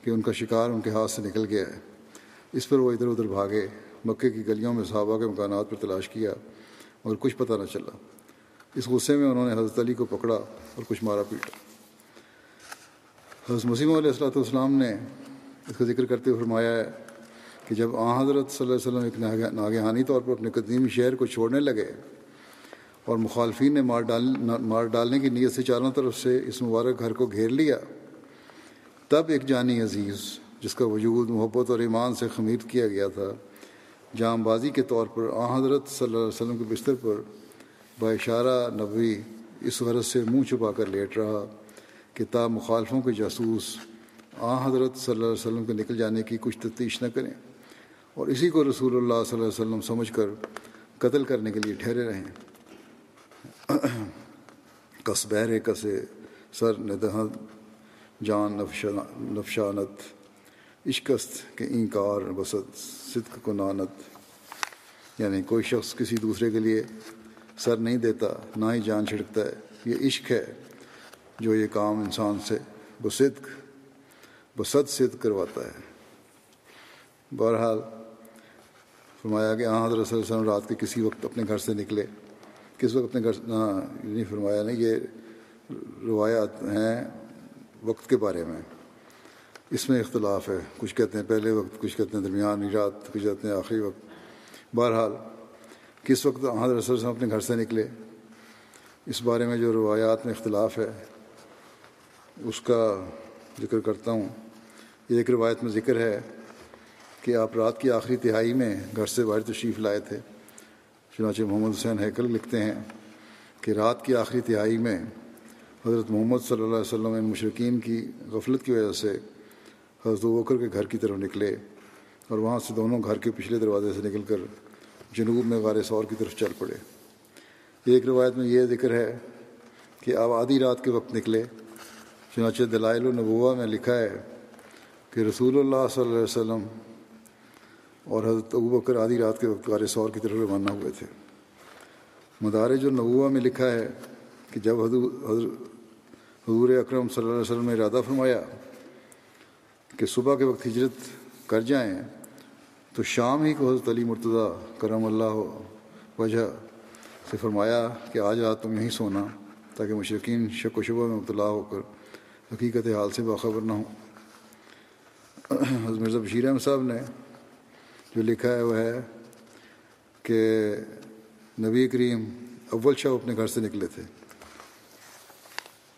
کہ ان کا شکار ان کے ہاتھ سے نکل گیا ہے۔ اس پر وہ ادھر ادھر بھاگے، مکے کی گلیوں میں صحابہ کے مکانات پر تلاش کیا اور کچھ پتہ نہ چلا۔ اس غصے میں انہوں نے حضرت علی کو پکڑا اور کچھ مارا پیٹا۔ حضرت مسیم علیہ السلاۃ والسلام نے اس کا ذکر کرتے ہوئے فرمایا ہے کہ جب آ حضرت صلی اللہ علیہ وسلم ایک ناگہانی طور پر اپنے قدیمی شہر کو چھوڑنے لگے اور مخالفین نے مار ڈال، مار ڈالنے کی نیت سے چاروں طرف سے اس مبارک گھر کو گھیر لیا۔ تب ایک جانی عزیز، جس کا وجود محبت اور ایمان سے خمیر کیا گیا تھا، جام بازی کے طور پر آ حضرت صلی اللہ علیہ وسلم کے بستر پر باشارہ نبوی اس غرض سے منہ چھپا کر لیٹ رہا کہ تا مخالفوں کے جاسوس آ حضرت صلی اللہ علیہ وسلم کے نکل جانے کی کچھ تفتیش نہ کریں۔ اور اسی کو رسول اللہ صلی اللہ علیہ وسلم سمجھ کر قتل کرنے کے لیے ٹھہرے رہیں۔ کس کسے سر ندہد جان نفشانت، عشقست کے اینکار بسط صدق کو نانت۔ یعنی کوئی شخص کسی دوسرے کے لیے سر نہیں دیتا، نہ ہی جان چھڑکتا ہے۔ یہ عشق ہے جو یہ کام انسان سے بصدق بصد صدق کرواتا ہے۔ بہرحال فرمایا کہ ہاں حضرت صلی اللہ علیہ وسلم رات کے کسی وقت اپنے گھر سے نکلے۔ کس وقت اپنے گھر نہیں فرمایا نہیں یہ روایات ہیں وقت کے بارے میں۔ اس میں اختلاف ہے۔ کچھ کہتے ہیں پہلے وقت، کچھ کہتے ہیں درمیانی رات، کچھ کہتے ہیں آخری وقت۔ بہرحال، کس وقت حضرت صلی اللہ اپنے گھر سے نکلے؟ اس بارے میں جو روایات میں اختلاف ہے، اس کا ذکر کرتا ہوں۔ ایک روایت میں ذکر ہے کہ آپ رات کی آخری تہائی میں گھر سے باہر تشریف لائے تھے۔ چنانچہ محمد حسین ہیکل لکھتے ہیں کہ رات کی آخری تہائی میں حضرت محمد صلی اللہ علیہ وسلم مشرقین کی غفلت کی وجہ سے حضرت وکر کے گھر کی طرف نکلے اور وہاں سے دونوں گھر کے پچھلے دروازے سے نکل کر جنوب میں غار سور کی طرف چل پڑے۔ ایک روایت میں یہ ذکر ہے کہ آپ آدھی رات کے وقت نکلے۔ چنانچہ دلائل النبوہ میں لکھا ہے کہ رسول اللہ صلی اللہ علیہ وسلم اور حضرت ابو بکر آدھی رات کے وقت غار سور کی طرف روانہ ہوئے تھے۔ مدارج النبوہ میں لکھا ہے کہ جب حضور حضور اکرم صلی اللہ علیہ وسلم نے ارادہ فرمایا کہ صبح کے وقت ہجرت کر جائیں، تو شام ہی کو حضرت علی مرتضیٰ کرم اللہ وجہ سے فرمایا کہ آج رات تم یہیں سونا تاکہ مشرقین شک و شبہ میں مبتلا ہو کر حقیقت حال سے باخبر نہ ہوں۔ حضرت مرزا بشیر احمد صاحب نے جو لکھا ہے وہ ہے کہ نبی کریم اول شاہ اپنے گھر سے نکلے تھے۔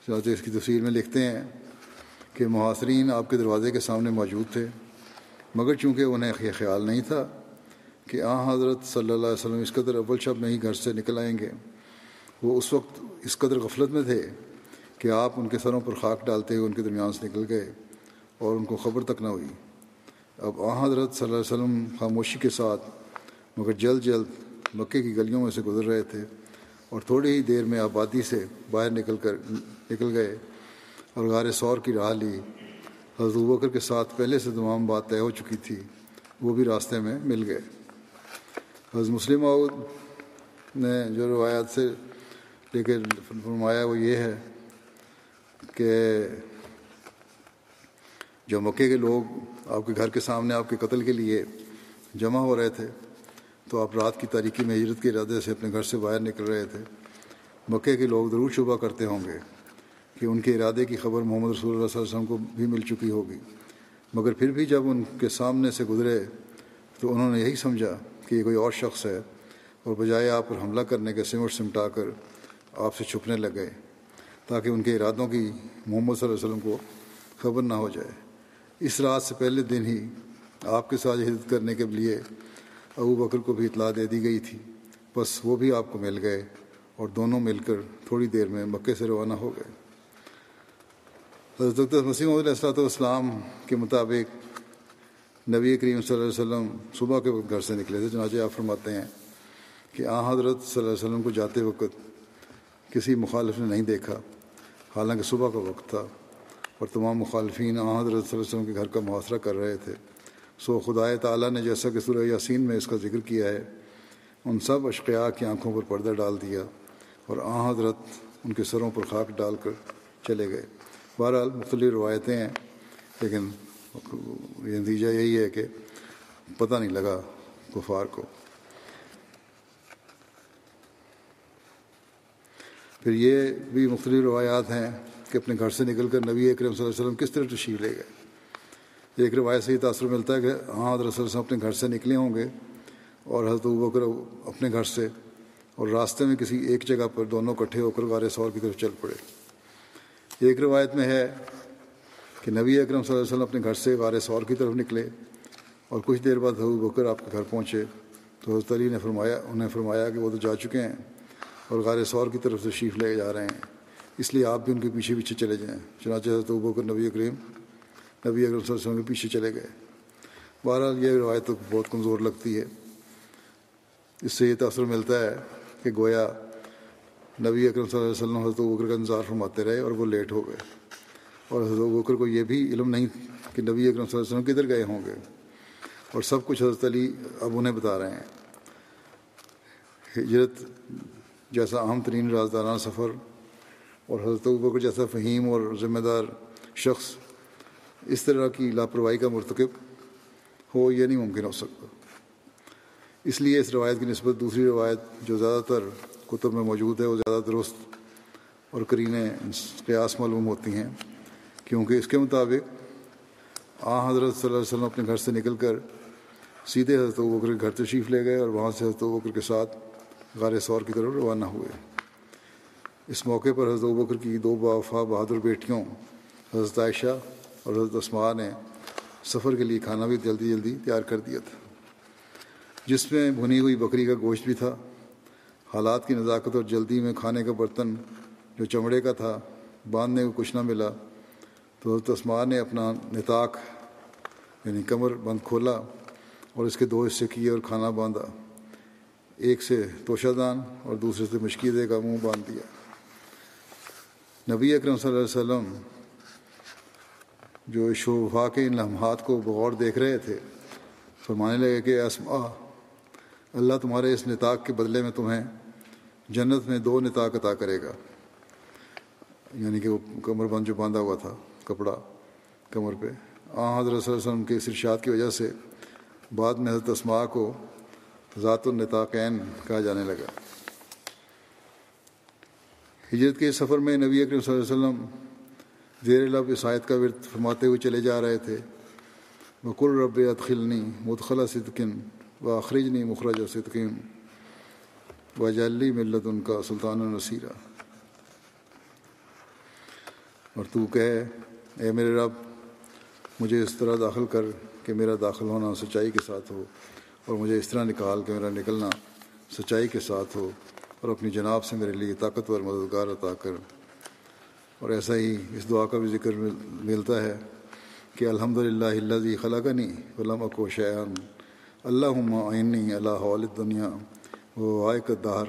چنانچہ اس کی تصویر میں لکھتے ہیں کہ محاصرین آپ کے دروازے کے سامنے موجود تھے، مگر چونکہ انہیں یہ خیال نہیں تھا کہ آ حضرت صلی اللہ علیہ وسلم اس قدر اول شب میں ہی گھر سے نکل آئیں گے، وہ اس وقت اس قدر غفلت میں تھے کہ آپ ان کے سروں پر خاک ڈالتے ہوئے ان کے درمیان سے نکل گئے اور ان کو خبر تک نہ ہوئی۔ اب آ حضرت صلی اللہ علیہ وسلم خاموشی کے ساتھ، مگر جلد جلد مکے کی گلیوں میں سے گزر رہے تھے اور تھوڑی ہی دیر میں آبادی سے باہر نکل کر نکل گئے اور غار سور کی راہ لی۔ حضرت بکر کے ساتھ پہلے سے تمام بات طے ہو چکی تھی، وہ بھی راستے میں مل گئے۔ حضرت مسلم عود نے جو روایات سے لے کے فرمایا وہ یہ ہے کہ جو مکے کے لوگ آپ کے گھر کے سامنے آپ کے قتل کے لیے جمع ہو رہے تھے، تو آپ رات کی تاریکی میں ہجرت کے ارادے سے اپنے گھر سے باہر نکل رہے تھے۔ مکے کے لوگ ضرور شبہ کرتے ہوں گے کہ ان کے ارادے کی خبر محمد رسول اللہ صلی اللہ علیہ وسلم کو بھی مل چکی ہوگی۔ مگر پھر بھی جب ان کے سامنے سے گزرے، تو انہوں نے یہی سمجھا کہ یہ کوئی اور شخص ہے اور بجائے آپ پر حملہ کرنے کے سمٹ سمٹا کر آپ سے چھپنے لگ گئے تاکہ ان کے ارادوں کی محمد صلی اللہ علیہ وسلم کو خبر نہ ہو جائے۔ اس رات سے پہلے دن ہی آپ کے ساتھ ہدت کرنے کے لیے ابو بکر کو بھی اطلاع دے دی گئی تھی۔ بس وہ بھی آپ کو مل گئے اور دونوں مل کر تھوڑی دیر میں مکے سے روانہ ہو گئے۔ حضرت مسیم علیہ السلاۃ والسلام کے مطابق نبی کریم صلی اللہ علیہ وسلم صبح کے وقت گھر سے نکلے تھے۔ چنانچہ آپ فرماتے ہیں کہ آ حضرت صلی اللہ علیہ وسلم کو جاتے وقت کسی مخالف نے نہیں دیکھا، حالانکہ صبح کا وقت تھا۔ اور تمام مخالفین آ حضرت صلی اللہ علیہ وسلم کے گھر کا محاصرہ کر رہے تھے۔ سو خدا تعالیٰ نے جیسا کہ سورہ یاسین میں اس کا ذکر کیا ہے، ان سب اشقیاء کی آنکھوں پر پردہ ڈال دیا اور آ حضرت ان کے سروں پر خاک ڈال کر چلے گئے۔ بہرحال مختلف روایتیں ہیں، لیکن یہ نتیجہ یہی ہے کہ پتہ نہیں لگا کفار کو۔ پھر یہ بھی مختلف روایات ہیں۔ کہ اپنے گھر سے نکل کر نبی اکرم صلی اللہ علیہ وسلم کس طرح تشریف لے گئے؟ ایک روایت سے یہ تاثر ملتا ہے کہ ہاں حضرت صلی اللہ علیہ وسلم اپنے گھر سے نکلے ہوں گے اور حضرت بکر اپنے گھر سے اور راستے میں کسی ایک جگہ پر دونوں کٹھے ہو کر غار سور کی طرف چل پڑے۔ ایک روایت میں ہے کہ نبی اکرم صلی اللہ علیہ وسلم اپنے گھر سے غار سور کی طرف نکلے اور کچھ دیر بعد حضرت بکر آپ کے گھر پہنچے تو حضرت علی نے فرمایا، انہیں فرمایا کہ وہ تو جا چکے ہیں اور غار سور کی طرف سے شیف لے جا رہے ہیں۔ اس لیے آپ بھی ان کے پیچھے پیچھے چلے جائیں۔ چنانچہ حضرت بکر نبی کریم، نبی اکرم صلی اللہ علیہ وسلم کے پیچھے چلے گئے۔ بہرحال یہ روایت تو بہت کمزور لگتی ہے۔ اس سے یہ تاثر ملتا ہے کہ گویا نبی اکرم صلی اللہ علیہ وسلم حضرت بکر کا انتظار فرماتے رہے اور وہ لیٹ ہو گئے۔ اور حضرت بکر کو یہ بھی علم نہیں کہ نبی اکرم صلی اللہ علیہ وسلم کدھر گئے ہوں گے۔ اور سب کچھ حضرت علی اب انہیں بتا رہے ہیں۔ ہجرت جیسا اہم ترین رازدارانہ سفر اور حضرت بکر جیسا فہیم اور ذمہ دار شخص اس طرح کی لاپرواہی کا مرتکب ہو یہ نہیں ممکن ہو سکتا۔ اس لیے اس روایت کی نسبت دوسری روایت جو زیادہ تر کتب میں موجود ہے، وہ زیادہ درست اور کرینے قیاس معلوم ہوتی ہیں، کیونکہ اس کے مطابق آ حضرت صلی اللہ علیہ وسلم اپنے گھر سے نکل کر سیدھے حضرت بکر کے گھر تشریف لے گئے اور وہاں سے حضرت بکر کے ساتھ غار سور کی طرف روانہ ہوئے۔ اس موقع پر حضرت بکر کی دو باوفا بہادر بیٹیوں، حضرت عائشہ اور حضرت اسما نے سفر کے لیے کھانا بھی جلدی جلدی تیار کر دیا تھا، جس میں بھنی ہوئی بکری کا گوشت بھی تھا۔ حالات کی نزاکت اور جلدی میں کھانے کا برتن جو چمڑے کا تھا، باندھنے کو کچھ نہ ملا۔ تو حضرت اسما نے اپنا نتاق یعنی کمر بند کھولا اور اس کے دو حصے کیے اور کھانا باندھا۔ ایک سے توشہ دان اور دوسرے سے مشکیزے کا منہ باندھ دیا۔ نبی اکرم صلی اللہ علیہ وسلم جو شوفا کے ان لمحات کو بغور دیکھ رہے تھے، فرمانے لگے کہ اسما اللہ تمہارے اس نتاق کے بدلے میں تمہیں جنت میں دو نتاق عطا کرے گا۔ یعنی کہ وہ کمر بند جو باندھا ہوا تھا، کپڑا کمر پہ۔ آ، حضرت صلی اللہ علیہ وسلم کے اس ارشاد کی وجہ سے بعد میں حضرت اسماء کو ذات النطاقین کہا جانے لگا۔ ہجرت کے سفر میں نبی اکرم صلی اللہ علیہ وسلم زیر لب عیسائیت کا ورد فرماتے ہوئے چلے جا رہے تھے۔ بکل رب ادخلنی مدخلہ صدقن و اخرجنی مخرج صدقین و جلی ملت ان کا سلطان النصیرہ اور تو کہے، اے میرے رب، مجھے اس طرح داخل کر کہ میرا داخل ہونا سچائی کے ساتھ ہو اور مجھے اس طرح نکال کہ میرا نکلنا سچائی کے ساتھ ہو۔ اور اپنی جناب سے میرے لیے طاقتور مددگار عطا کر۔ اور ایسا ہی اس دعا کا بھی ذکر ملتا ہے کہ الحمد للہ اللہ خلا کا نہیں علامہ کو شعین اللہ عینی اللہ والد دنیا و عائق دار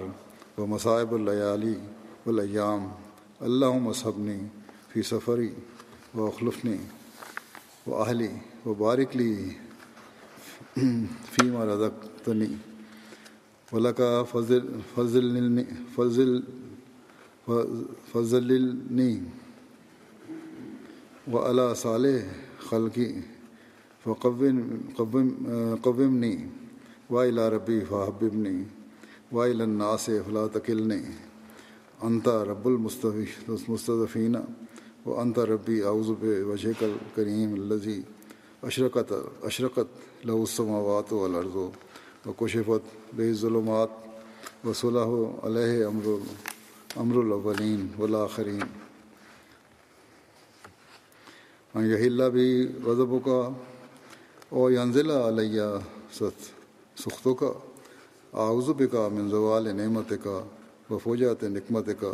و مصائب اللیالی والیام۔ اللہ مصحبنی فی سفری و اخلفنی و اہلی و بارکلی فی مرادق تنی ولکا فضل فضل فضل فضلنی و علا صالح خلقی فقوم قومنی و الا ربی فحبنی و الناس فلا تکلنی. انتا رب المصطفی مستفینہ و انتا ربی اعظب وجہ کل کریم الزی اشرکت اشرکت لہ السماوات والارض. و کشفت بے ظلمات و صلاح علیہ امر امر الاولین والآخرین۔ یہی اللہ بھی غضب کا او ینزلہ علیہ ست سختوں کا آغزب کا منزوال نعمت کا و فوجات نکمت کا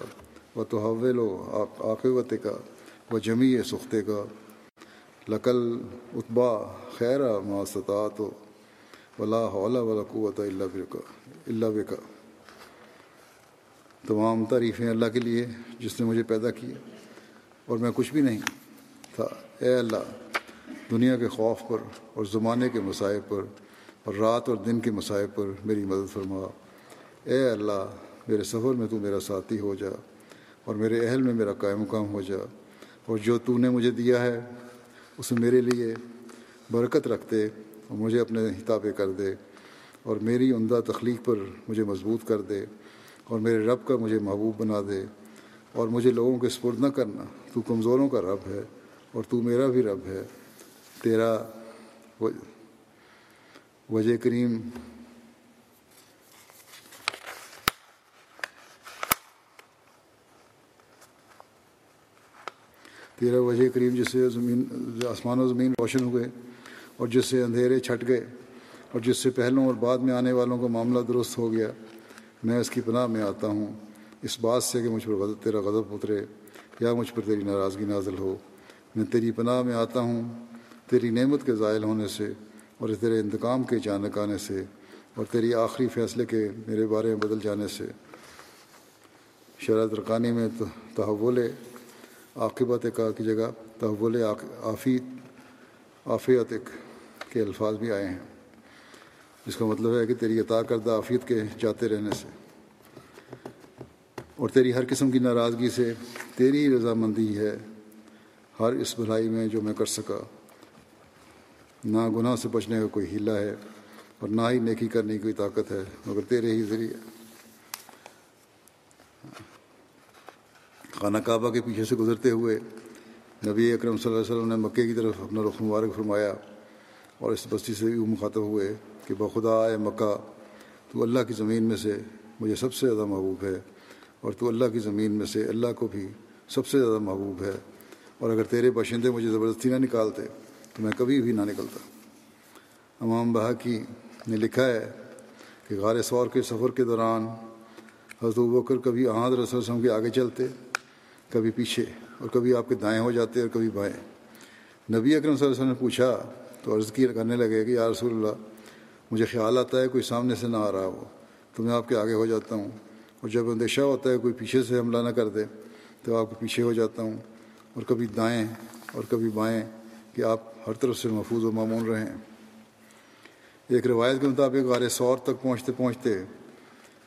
و تحول و عاقبت کا و جمیع سختے کا لقل اتبا خیر ما استطاعت۔ ولا حول ولا قوت اللہ بکا اللہ بکا تمام تعریفیں اللہ کے لیے جس نے مجھے پیدا کیا اور میں کچھ بھی نہیں۔ تھا، اے اللہ، دنیا کے خوف پر اور زمانے کے مسائب پر، اور رات اور دن کے مسائب پر میری مدد فرما۔ اے اللہ، میرے سفر میں تو میرا ساتھی ہو جا، اور میرے اہل میں میرا قائم مقام ہو جا۔ اور جو تو نے مجھے دیا ہے، اسے میرے لیے برکت رکھتے۔ اور مجھے اپنے حتابے کر دے اور میری عمدہ تخلیق پر مجھے مضبوط کر دے اور میرے رب کا مجھے محبوب بنا دے اور مجھے لوگوں کے سپرد نہ کرنا۔ تو کمزوروں کا رب ہے اور تو میرا بھی رب ہے۔ تیرا وجہ کریم۔ تیرا وجہ کریم جس سے زمین، آسمان و زمین روشن ہوئے۔ اور جس سے اندھیرے چھٹ گئے اور جس سے پہلوں اور بعد میں آنے والوں کا معاملہ درست ہو گیا، میں اس کی پناہ میں آتا ہوں۔ اس بات سے کہ مجھ پر تیرا غضب اترے، یا مجھ پر تیری ناراضگی نازل ہو۔ میں تیری پناہ میں آتا ہوں، تیری نعمت کے زائل ہونے سے اور تیرے انتقام کے اچانک آنے سے اور تیری آخری فیصلے کے میرے بارے میں بدل جانے سے۔ شرح ترکانی میں تحول عاقبت کا کی جگہ، تحول آفی آفیت کے الفاظ بھی آئے ہیں۔ جس کا مطلب ہے کہ تیری عطا کردہ آفیت کے جاتے رہنے سے۔ اور تیری ہر قسم کی ناراضگی سے تیری رضامندی ہے۔ ہر اس بھلائی میں جو میں کر سکا۔ نہ گناہ سے بچنے کا کوئی ہیلا ہے اور نہ ہی نیکی کرنے کی کوئی طاقت ہے، مگر تیرے ہی ذریعے۔ خانہ کعبہ کے پیچھے سے گزرتے ہوئے نبی اکرم صلی اللہ علیہ وسلم نے مکے کی طرف اپنا رخ مبارک فرمایا۔ اور اس بستی سے بھی مخاطب ہوئے کہ بخدا اے مکہ، تو اللہ کی زمین میں سے مجھے سب سے زیادہ محبوب ہے اور تو اللہ کی زمین میں سے اللہ کو بھی سب سے زیادہ محبوب ہے اور اگر تیرے باشندے مجھے زبردستی نہ نکالتے تو میں کبھی بھی نہ نکلتا۔ امام بہا کی نے لکھا ہے کہ غار سور کے سفر کے دوران حضرت بکر کبھی احاد رسول وسلم کے آگے چلتے، کبھی پیچھے اور کبھی آپ کے دائیں ہو جاتے اور کبھی بائیں۔ نبی اکرم صلی اللہ علیہ وسلم نے پوچھا تو عرض کی کرنے لگے کہ یا رسول اللہ، مجھے خیال آتا ہے کوئی سامنے سے نہ آ رہا ہو، تو میں آپ کے آگے ہو جاتا ہوں۔ اور جب اندیشہ ہوتا ہے کوئی پیچھے سے حملہ نہ کر دے، تو آپ کے پیچھے ہو جاتا ہوں۔ اور کبھی دائیں اور کبھی بائیں کہ آپ ہر طرف سے محفوظ و معمول رہیں۔ ایک روایت کے مطابق غار سور تک پہنچتے پہنچتے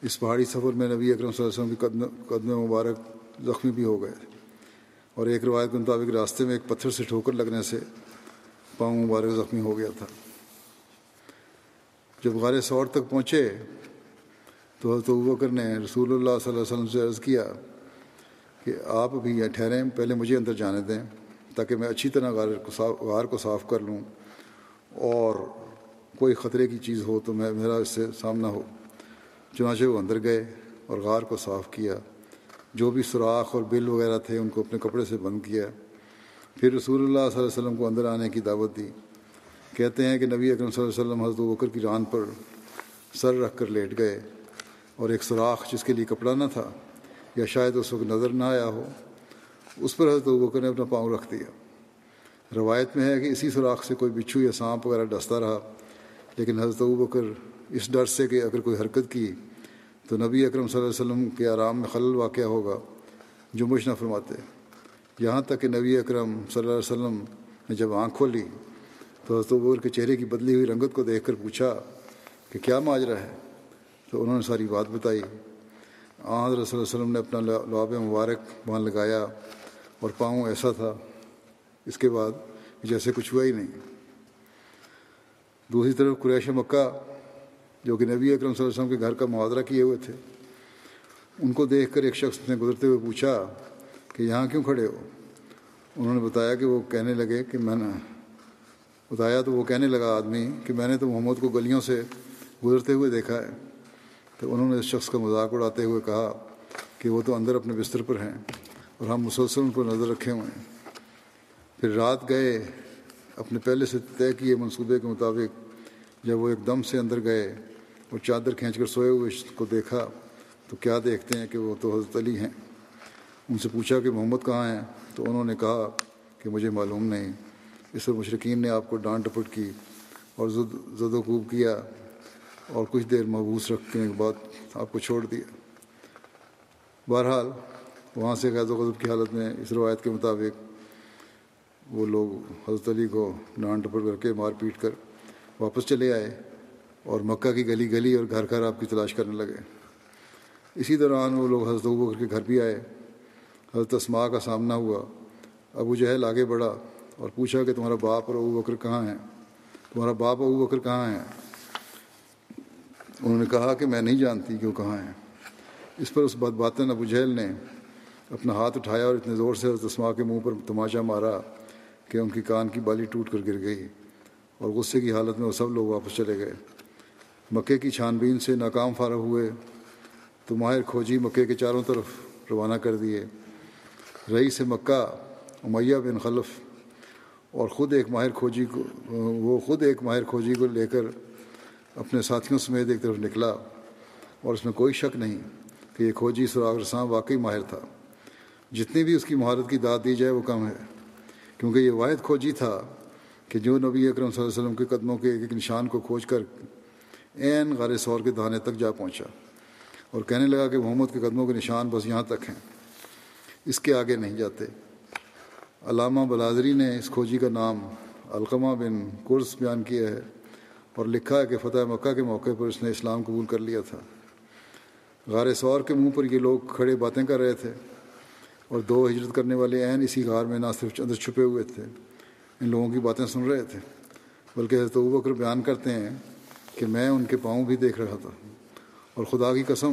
اس پہاڑی سفر میں نبی اکرم صلی اللہ علیہ وسلم کی قدم قدم مبارک زخمی بھی ہو گئے۔ اور ایک روایت کے مطابق راستے میں ایک پتھر سے ٹھوکر لگنے سے پاؤں مبارک زخمی ہو گیا تھا۔ جب غار سور تک پہنچے تو حضرت بکر نے رسول اللہ صلی اللہ علیہ وسلم سے عرض کیا کہ آپ ابھی یہ ٹھہریں، پہلے مجھے اندر جانے دیں تاکہ میں اچھی طرح غار کو صاف، غار کو صاف کر لوں۔ اور کوئی خطرے کی چیز ہو تو میں، میرا اس سے سامنا ہو۔ چنانچہ وہ اندر گئے اور غار کو صاف کیا۔ جو بھی سوراخ اور بل وغیرہ تھے ان کو اپنے کپڑے سے بند کیا۔ پھر رسول اللہ صلی اللہ علیہ وسلم کو اندر آنے کی دعوت دی۔ کہتے ہیں کہ نبی اکرم صلی اللہ علیہ وسلم حضرت بکر کی ران پر سر رکھ کر لیٹ گئے اور ایک سوراخ جس کے لیے کپڑا نہ تھا یا شاید اس وقت نظر نہ آیا ہو، اس پر حضرت بکر نے اپنا پاؤں رکھ دیا۔ روایت میں ہے کہ اسی سوراخ سے کوئی بچھو یا سانپ وغیرہ ڈستا رہا، لیکن حضرت بکر اس ڈر سے کہ اگر کوئی حرکت کی تو نبی اکرم صلی اللہ علیہ وسلم کے آرام میں خلل واقع ہوگا جو نہ فرماتے۔ یہاں تک کہ نبی اکرم صلی اللہ علیہ وسلم نے جب آنکھ کھولی تو حضرت بکر کے چہرے کی بدلی ہوئی رنگت کو دیکھ کر پوچھا کہ کیا ماجرا ہے؟ تو انہوں نے ساری بات بتائی۔ آن رسول وسلم نے اپنا لعاب مبارک وہاں لگایا اور پاؤں ایسا تھا۔ اس کے بعد جیسے کچھ ہوا ہی نہیں۔ دوسری طرف قریش مکہ، جو کہ نبی اکرم صلی اللہ علیہ وسلم کے گھر کا معاذرہ کیے ہوئے تھے، ان کو دیکھ کر ایک شخص نے گزرتے ہوئے پوچھا کہ یہاں کیوں کھڑے ہو؟ انہوں نے بتایا کہ وہ کہنے لگے کہ میں نے بتایا تو وہ کہنے لگا آدمی کہ میں نے تو محمد کو گلیوں سے گزرتے ہوئے دیکھا ہے۔ تو انہوں نے اس شخص کا مذاق اڑاتے ہوئے کہا کہ وہ تو اندر اپنے بستر پر ہیں اور ہم مسلسل ان پر نظر رکھے ہوئے ہیں۔ پھر رات گئے، اپنے پہلے سے طے کیے منصوبے کے مطابق جب وہ ایک دم سے اندر گئے اور چادر کھینچ کر سوئے ہوئے کو دیکھا تو کیا دیکھتے ہیں کہ وہ تو حضرت علی ہیں۔ ان سے پوچھا کہ محمد کہاں ہیں؟ تو انہوں نے کہا کہ مجھے معلوم نہیں۔ اس پر مشرقین نے آپ کو ڈانٹ ٹپٹ کی اور زد زد و کوب کیا اور کچھ دیر محبوس رکھنے کے بعد آپ کو چھوڑ دیا۔ بہرحال، وہاں سے غیر و غضب کی حالت میں اس روایت کے مطابق وہ لوگ حضرت علی کو ڈانٹ ٹپٹ کر کے مار پیٹ کر واپس چلے آئے اور مکہ کی گلی گلی اور گھر گھر آپ کی تلاش کرنے لگے۔ اسی دوران وہ لوگ حضرت ابو بکر کے گھر بھی آئے۔ حضرت اسماء کا سامنا ہوا۔ ابو جہل آگے بڑھا اور پوچھا کہ تمہارا باپ اور ابو بکر کہاں ہیں؟ تمہارا باپ ابو بکر کہاں ہیں؟ انہوں نے کہا کہ میں نہیں جانتی کہ وہ کہاں ہیں۔ اس پر اس بات باطن ابو جہل نے اپنا ہاتھ اٹھایا اور اتنے زور سے حضرت اسماء کے منہ پر تماشا مارا کہ ان کی کان کی بالی ٹوٹ کر گر گئی اور غصے کی حالت میں وہ سب لوگ واپس چلے گئے۔ مکے کی چھان بین سے ناکام فارغ ہوئے۔ تو ماہر کھوجی مکے کے چاروں طرف روانہ کر دیے۔ رئی سے مکہ امیہ بن خلف اور خود ایک ماہر کھوجی کو، وہ خود ایک ماہر کھوجی کو لے کر اپنے ساتھیوں سمیت ایک طرف نکلا اور اس میں کوئی شک نہیں کہ یہ کھوجی سراغ رساں واقعی ماہر تھا۔ جتنی بھی اس کی مہارت کی داد دی جائے وہ کم ہے، کیونکہ یہ واحد کھوجی تھا کہ جو نبی اکرم صلی اللہ علیہ وسلم کے قدموں کے ایک ایک نشان کو کھوج کر عین غار سور کے دہانے تک جا پہنچا اور کہنے لگا کہ محمد کے قدموں کے نشان بس یہاں تک ہیں۔ اس کے آگے نہیں جاتے۔ علامہ بلادری نے اس کھوجی کا نام علقمہ بن قرص بیان کیا ہے اور لکھا ہے کہ فتح مکہ کے موقع پر اس نے اسلام قبول کر لیا تھا۔ غار سور کے منہ پر یہ لوگ کھڑے باتیں کر رہے تھے اور دو ہجرت کرنے والے عین اسی غار میں نہ صرف اندر چھپے ہوئے تھے، ان لوگوں کی باتیں سن رہے تھے۔ بلکہ حضرت بکر بیان کرتے ہیں کہ میں ان کے پاؤں بھی دیکھ رہا تھا۔ اور خدا کی قسم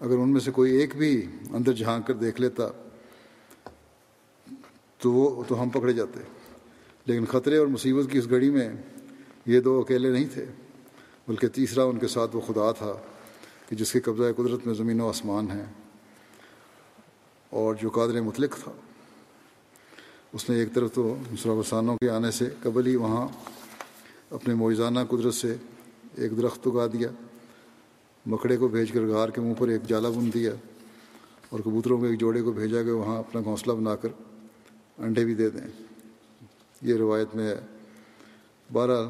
اگر ان میں سے کوئی ایک بھی اندر جھانک کر دیکھ لیتا تو وہ تو ہم پکڑے جاتے۔ لیکن خطرے اور مصیبت کی اس گھڑی میں یہ دو اکیلے نہیں تھے، بلکہ تیسرا ان کے ساتھ وہ خدا تھا کہ جس کے قبضہ قدرت میں زمین و آسمان ہیں اور جو قادر مطلق تھا۔ اس نے ایک طرف تو وسانوں کے آنے سے قبل ہی وہاں اپنے موجزانہ قدرت سے ایک درخت اگا دیا۔ مکڑے کو بھیج کر غار کے منہ پر ایک جالا بن دیا اور کبوتروں کے ایک جوڑے کو بھیجا کہ وہاں اپنا گھونسلہ بنا کر انڈے بھی دے دیں۔ یہ روایت میں ہے۔ بارہ،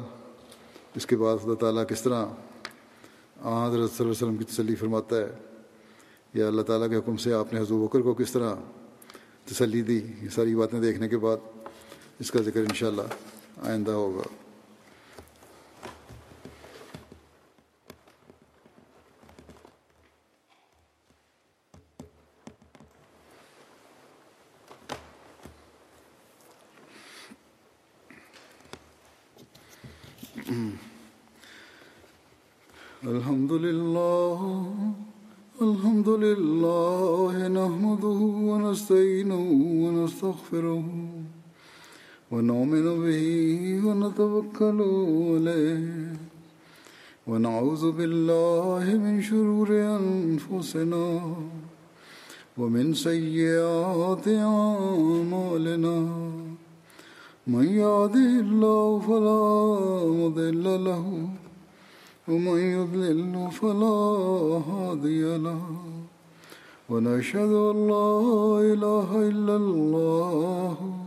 اس کے بعد خدا تعالیٰ کس طرح حضرت صلی اللہ علیہ وسلم کی تسلی فرماتا ہے۔ یا اللہ تعالیٰ کے حکم سے آپ نے حضور بکر کو کس طرح تسلی دی؟ یہ ساری باتیں دیکھنے کے بعد اس کا ذکر انشاءاللہ آئندہ ہوگا۔ ونتوكل عليه ونعوذ بالله من شرور أنفسنا ومن سيئات أعمالنا. من يهده الله فلا مضل له ومن يضلل فلا هادي له. ونشهد ان لا اله الا الله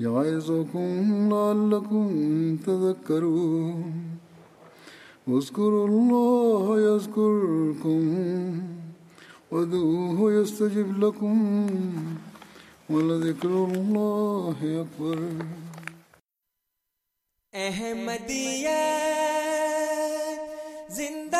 يعظكم لعلكم تذكرون اذكروا الله يذكركم وادعوه يستجب لكم ولذكر الله أكبر احمدیت زندہ